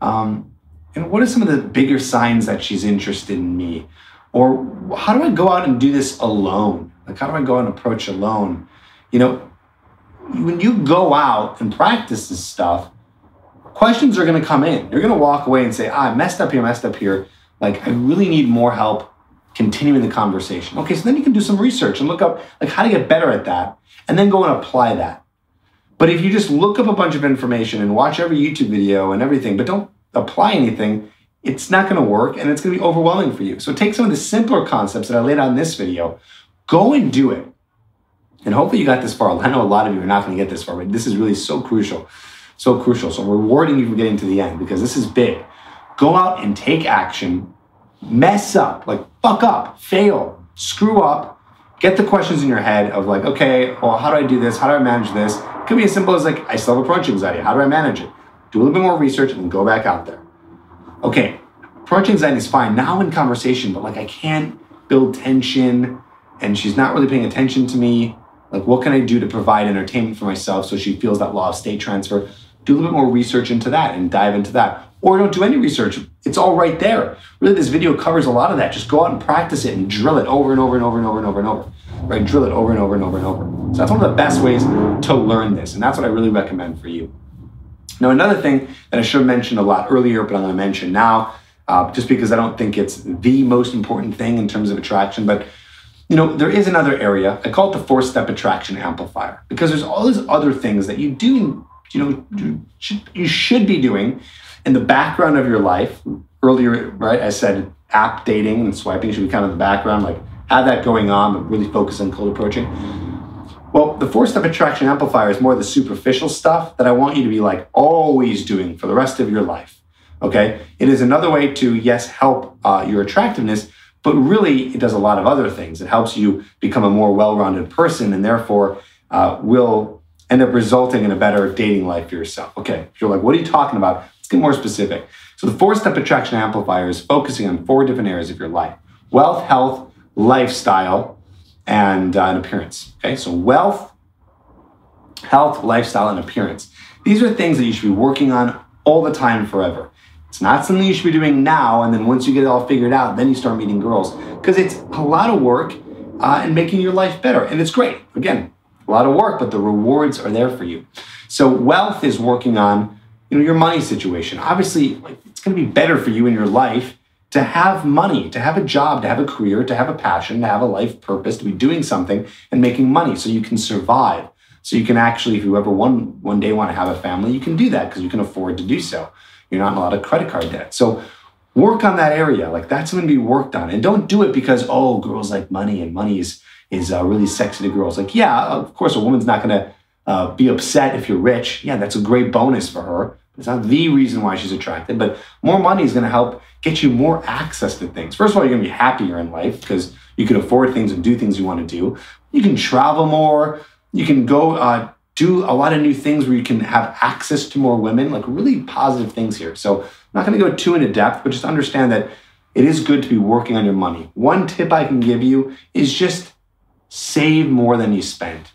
um, and what are some of the bigger signs that she's interested in me? Or how do I go out and do this alone? Like, how do I go out and approach alone? You know, when you go out and practice this stuff, questions are going to come in. You're going to walk away and say, ah, I messed up here, messed up here. Like, I really need more help continuing the conversation. Okay, so then you can do some research and look up like how to get better at that and then go and apply that. But if you just look up a bunch of information and watch every YouTube video and everything, but don't apply anything, it's not going to work and it's going to be overwhelming for you. So take some of the simpler concepts that I laid out in this video, go and do it. And hopefully you got this far. I know a lot of you are not going to get this far, but this is really so crucial. So crucial. So rewarding you for getting to the end because this is big go out and take action, mess up, like fuck up, fail, screw up, get the questions in your head of like, okay, well, how do I do this? How do I manage this? It could be as simple as like, I still have approach anxiety. How do I manage it? Do a little bit more research and then go back out there. Okay, approach anxiety is fine now in conversation, but like I can't build tension and she's not really paying attention to me. Like, what can I do to provide entertainment for myself so she feels that law of state transfer? Do a little bit more research into that and dive into that or don't do any research. It's all right there. Really, this video covers a lot of that. Just go out and practice it and drill it over and over and over and over and over and over. Right? Drill it over and over and over and over. So that's one of the best ways to learn this. And that's what I really recommend for you. Now, another thing that I should have mentioned a lot earlier, but I'm going to mention now, uh, just because I don't think it's the most important thing in terms of attraction, but you know, there is another area. I call it the four-step attraction amplifier because there's all these other things that you do, you know, you should, you should be doing in the background of your life, earlier, right, I said app dating and swiping should be kind of the background, like have that going on, but really focus on cold approaching. Well, the four step attraction amplifier is more the superficial stuff that I want you to be like always doing for the rest of your life. Okay. It is another way to, yes, help uh, your attractiveness, But really, it does a lot of other things. It helps you become a more well rounded person and therefore uh, will end up resulting in a better dating life for yourself. Okay, if you're like, what are you talking about? Let's get more specific. So, the four step attraction amplifier is focusing on four different areas of your life wealth, health, lifestyle, and, uh, appearance. Okay, so wealth, health, lifestyle, and appearance. These are things that you should be working on all the time forever. It's not something you should be doing now, and then once you get it all figured out, then you start meeting girls. Because it's a lot of work uh, and making your life better. And it's great. Again, a lot of work, but the rewards are there for you. So wealth is working on you know, your money situation. Obviously, like, it's going to be better for you in your life to have money, to have a job, to have a career, to have a passion, to have a life purpose, to be doing something and making money so you can survive. So you can actually, if you ever one one day want to have a family, you can do that because you can afford to do so. You're not in a lot of credit card debt. So work on that area. Like that's going to be worked on. And don't do it because, oh, girls like money and money is, is uh, really sexy to girls. Like, yeah, of course, a woman's not going to uh, be upset if you're rich. Yeah, that's a great bonus for her. It's not the reason why she's attracted, but more money is going to help get you more access to things. First of all, you're going to be happier in life because you can afford things and do things you want to do. You can travel more. You can go uh, do a lot of new things where you can have access to more women, like really positive things here. So I'm not going to go too into depth, but just understand that it is good to be working on your money. One tip I can give you is just save more than you spend.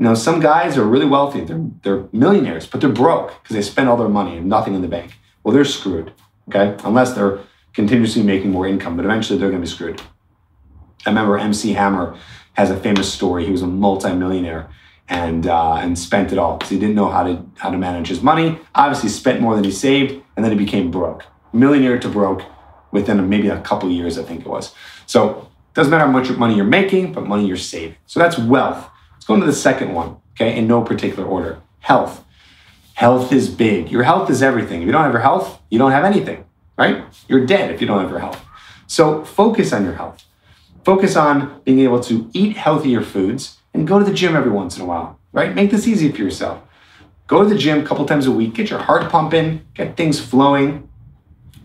You know, some guys are really wealthy, they're, they're millionaires, but they're broke because they spend all their money and nothing in the bank. Well, they're screwed, okay? Unless they're continuously making more income, but eventually they're to be screwed. I remember MC Hammer has a famous story. He was a multimillionaire and uh, and spent it all because he didn't know how to how to manage his money. Obviously, spent more than he saved, and then he became broke, millionaire to broke, within maybe a couple years, I think it was. So it doesn't matter how much money you're making, but money you're saving. So that's wealth. Let's go into the second one. Okay, in no particular order. Health. Health is big. Your health is everything. If you don't have your health, you don't have anything, right? You're dead if you don't have your health. So focus on your health. Focus on being able to eat healthier foods and go to the gym every once in a while, right? Make this easy for yourself. Go to the gym a couple times a week, get your heart pumping, get things flowing.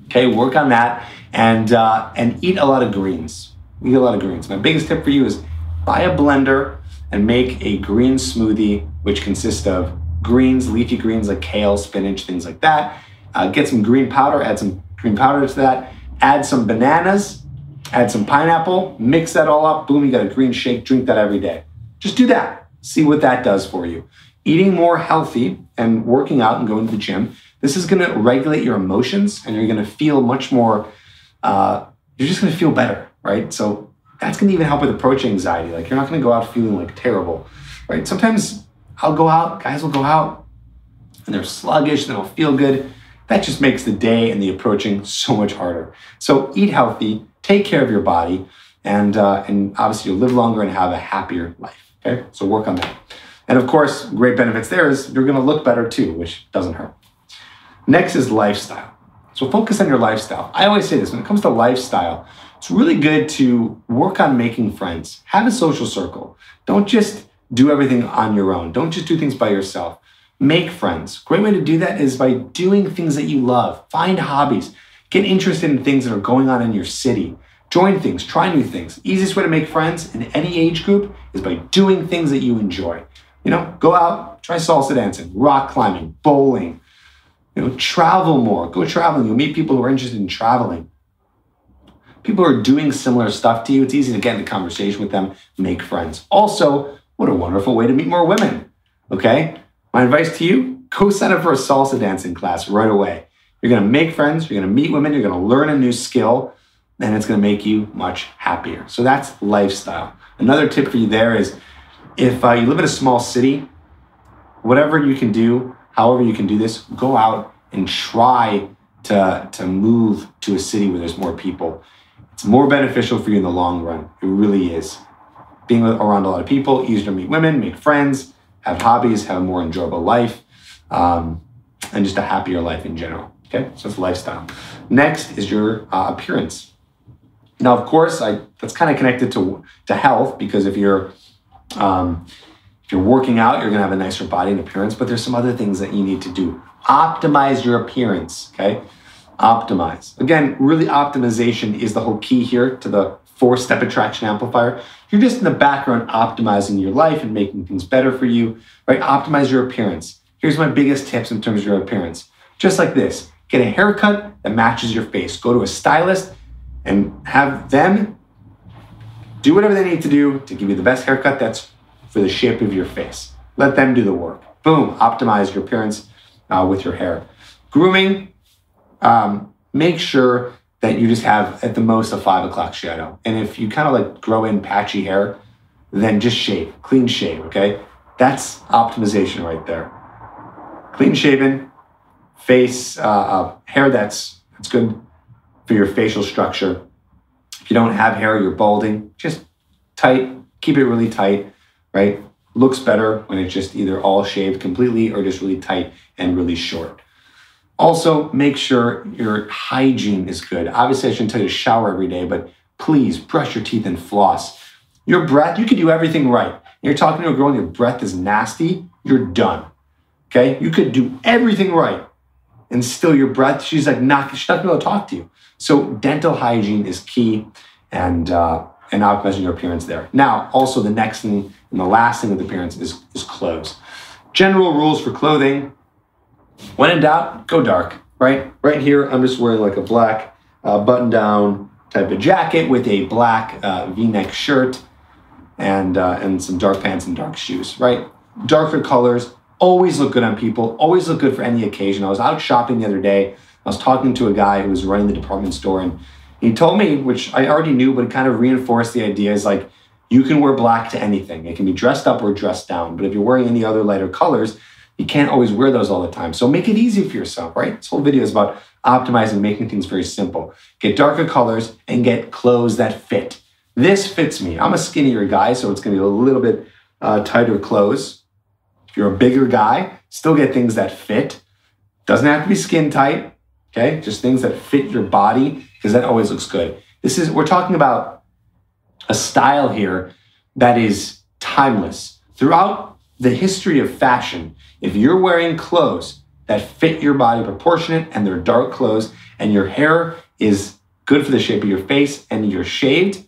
Okay, work on that and uh, and eat a lot of greens. Eat a lot of greens. My biggest tip for you is buy a blender and make a green smoothie, which consists of greens, leafy greens like kale, spinach, things like that. Uh, get some green powder, add some green powder to that. Add some bananas, add some pineapple, mix that all up. Boom, you got a green shake. Drink that every day. Just do that. See what that does for you. Eating more healthy and working out and going to the gym, this is to regulate your emotions and you're to feel much more, uh, you're just to feel better, right? So that's going to even help with approach anxiety. Like you're not going to go out feeling like terrible, right? Sometimes I'll go out, guys will go out and they're sluggish, they don't feel good. That just makes the day and the approaching so much harder. So eat healthy, take care of your body, and, uh, and obviously you'll live longer and have a happier life. Okay, so work on that. And of course, great benefits there is you're going to look better too, which doesn't hurt. Next is lifestyle. So focus on your lifestyle. I always say this when it comes to lifestyle, it's really good to work on making friends. Have a social circle. Don't just do everything on your own. Don't just do things by yourself. Make friends. Great way to do that is by doing things that you love. Find hobbies. Get interested in things that are going on in your city. Join things, try new things. Easiest way to make friends in any age group is by doing things that you enjoy. You know, go out, try salsa dancing, rock climbing, bowling. You know, travel more. Go traveling. You'll meet people who are interested in traveling. People are doing similar stuff to you. It's easy to get into conversation with them, make friends. Also, what a wonderful way to meet more women. Okay? My advice to you go sign up for a salsa dancing class right away. You're gonna make friends, you're gonna meet women, you're gonna learn a new skill, and it's to make you much happier. So that's lifestyle. Another tip for you there is if uh, you live in a small city, whatever you can do, however you can do this, go out and try to, to move to a city where there's more people. It's more beneficial for you in the long run. It really is. Being around a lot of people, easier to meet women, make friends, have hobbies, have a more enjoyable life, um, and just a happier life in general. Okay, so that's lifestyle. Next is your uh, appearance. Now, of course, I, that's kind of connected to, to health because if you're um, if you're working out, you're to have a nicer body and appearance. But there's some other things that you need to do. Optimize your appearance. Okay, optimize. Again, really optimization is the whole key here to the four step attraction amplifier. You're just in the background optimizing your life and making things better for you, right? Optimize your appearance. Here's my biggest tips in terms of your appearance. Just like this get a haircut that matches your face. Go to a stylist and have them do whatever they need to do to give you the best haircut that's for the shape of your face. Let them do the work. Boom, optimize your appearance uh, with your hair. Grooming, um, make sure that you just have at the most a five o'clock shadow. And if you kind of like grow in patchy hair, then just shave, clean shave, okay? That's optimization right there. Clean shaven, face, uh, uh, hair that's, that's good for your facial structure. If you don't have hair, you're balding, just tight, keep it really tight, right? Looks better when it's just either all shaved completely or just really tight and really short. Also, make sure your hygiene is good. Obviously, I shouldn't tell you to shower every day, but please brush your teeth and floss. Your breath, you can do everything right. You're talking to a girl and your breath is nasty, you're done. Okay? You could do everything right and still your breath, she's like not, she's not gonna be able to talk to you. So dental hygiene is key and uh, and optimizing your appearance there. Now, also the next thing and the last thing with appearance is, is clothes. General rules for clothing. When in doubt, go dark, right? Right here, I'm just wearing like a black uh, button down type of jacket with a black uh, v-neck shirt and, uh, and some dark pants and dark shoes, right? Darker colors always look good on people, always look good for any occasion. I was out shopping the other day. I was talking to a guy who was running the department store and he told me, which I already knew, but it kind of reinforced the idea is like, you can wear black to anything. It can be dressed up or dressed down. But if you're wearing any other lighter colors, you can't always wear those all the time. So make it easy for yourself, right? This whole video is about optimizing, making things very simple. Get darker colors and get clothes that fit. This fits me. I'm a skinnier guy, so it's gonna be a little bit uh, tighter clothes. If you're a bigger guy, still get things that fit. Doesn't have to be skin tight, okay? Just things that fit your body, because that always looks good. This is, we're talking about a style here that is timeless. Throughout the history of fashion, if you're wearing clothes that fit your body proportionate and they're dark clothes and your hair is good for the shape of your face and you're shaved,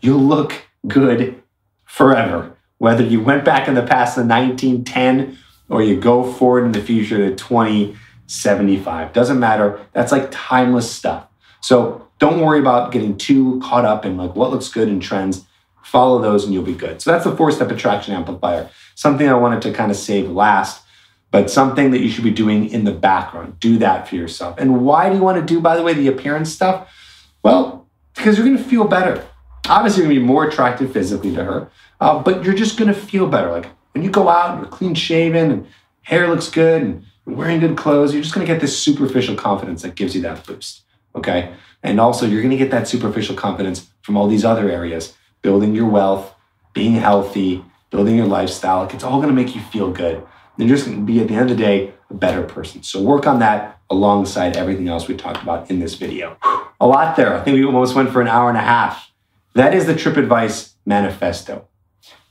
you'll look good forever. Whether you went back in the past to 1910 or you go forward in the future to 2075, doesn't matter. That's like timeless stuff. So don't worry about getting too caught up in like what looks good in trends. Follow those and you'll be good. So that's the four step attraction amplifier. Something I wanted to kind of save last, but something that you should be doing in the background. Do that for yourself. And why do you want to do, by the way, the appearance stuff? Well, because you're going to feel better. Obviously, you're going to be more attractive physically to her, uh, but you're just going to feel better. Like when you go out and you're clean shaven and hair looks good and wearing good clothes, you're just going to get this superficial confidence that gives you that boost. Okay. And also, you're going to get that superficial confidence from all these other areas building your wealth, being healthy, building your lifestyle. Like it's all going to make you feel good. You're just going to be, at the end of the day, a better person. So work on that alongside everything else we talked about in this video. A lot there. I think we almost went for an hour and a half. That is the Trip Advice Manifesto.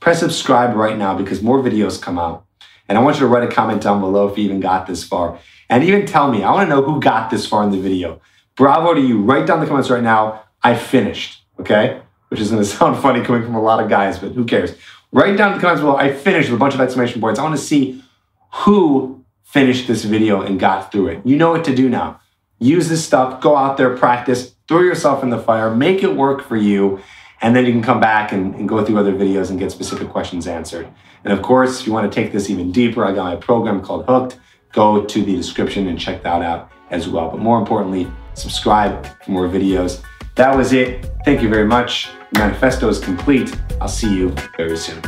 Press subscribe right now because more videos come out. And I want you to write a comment down below if you even got this far. And even tell me, I want to know who got this far in the video. Bravo to you. Write down the comments right now. I finished. Okay? Which is going to sound funny coming from a lot of guys, but who cares? Write down the comments below. I finished with a bunch of exclamation points. I want to see who finished this video and got through it. You know what to do now. Use this stuff. Go out there, practice, throw yourself in the fire, make it work for you. And then you can come back and, and go through other videos and get specific questions answered. And of course, if you want to take this even deeper, I got my program called Hooked. Go to the description and check that out as well. But more importantly, subscribe for more videos. That was it. Thank you very much. Manifesto is complete. I'll see you very soon.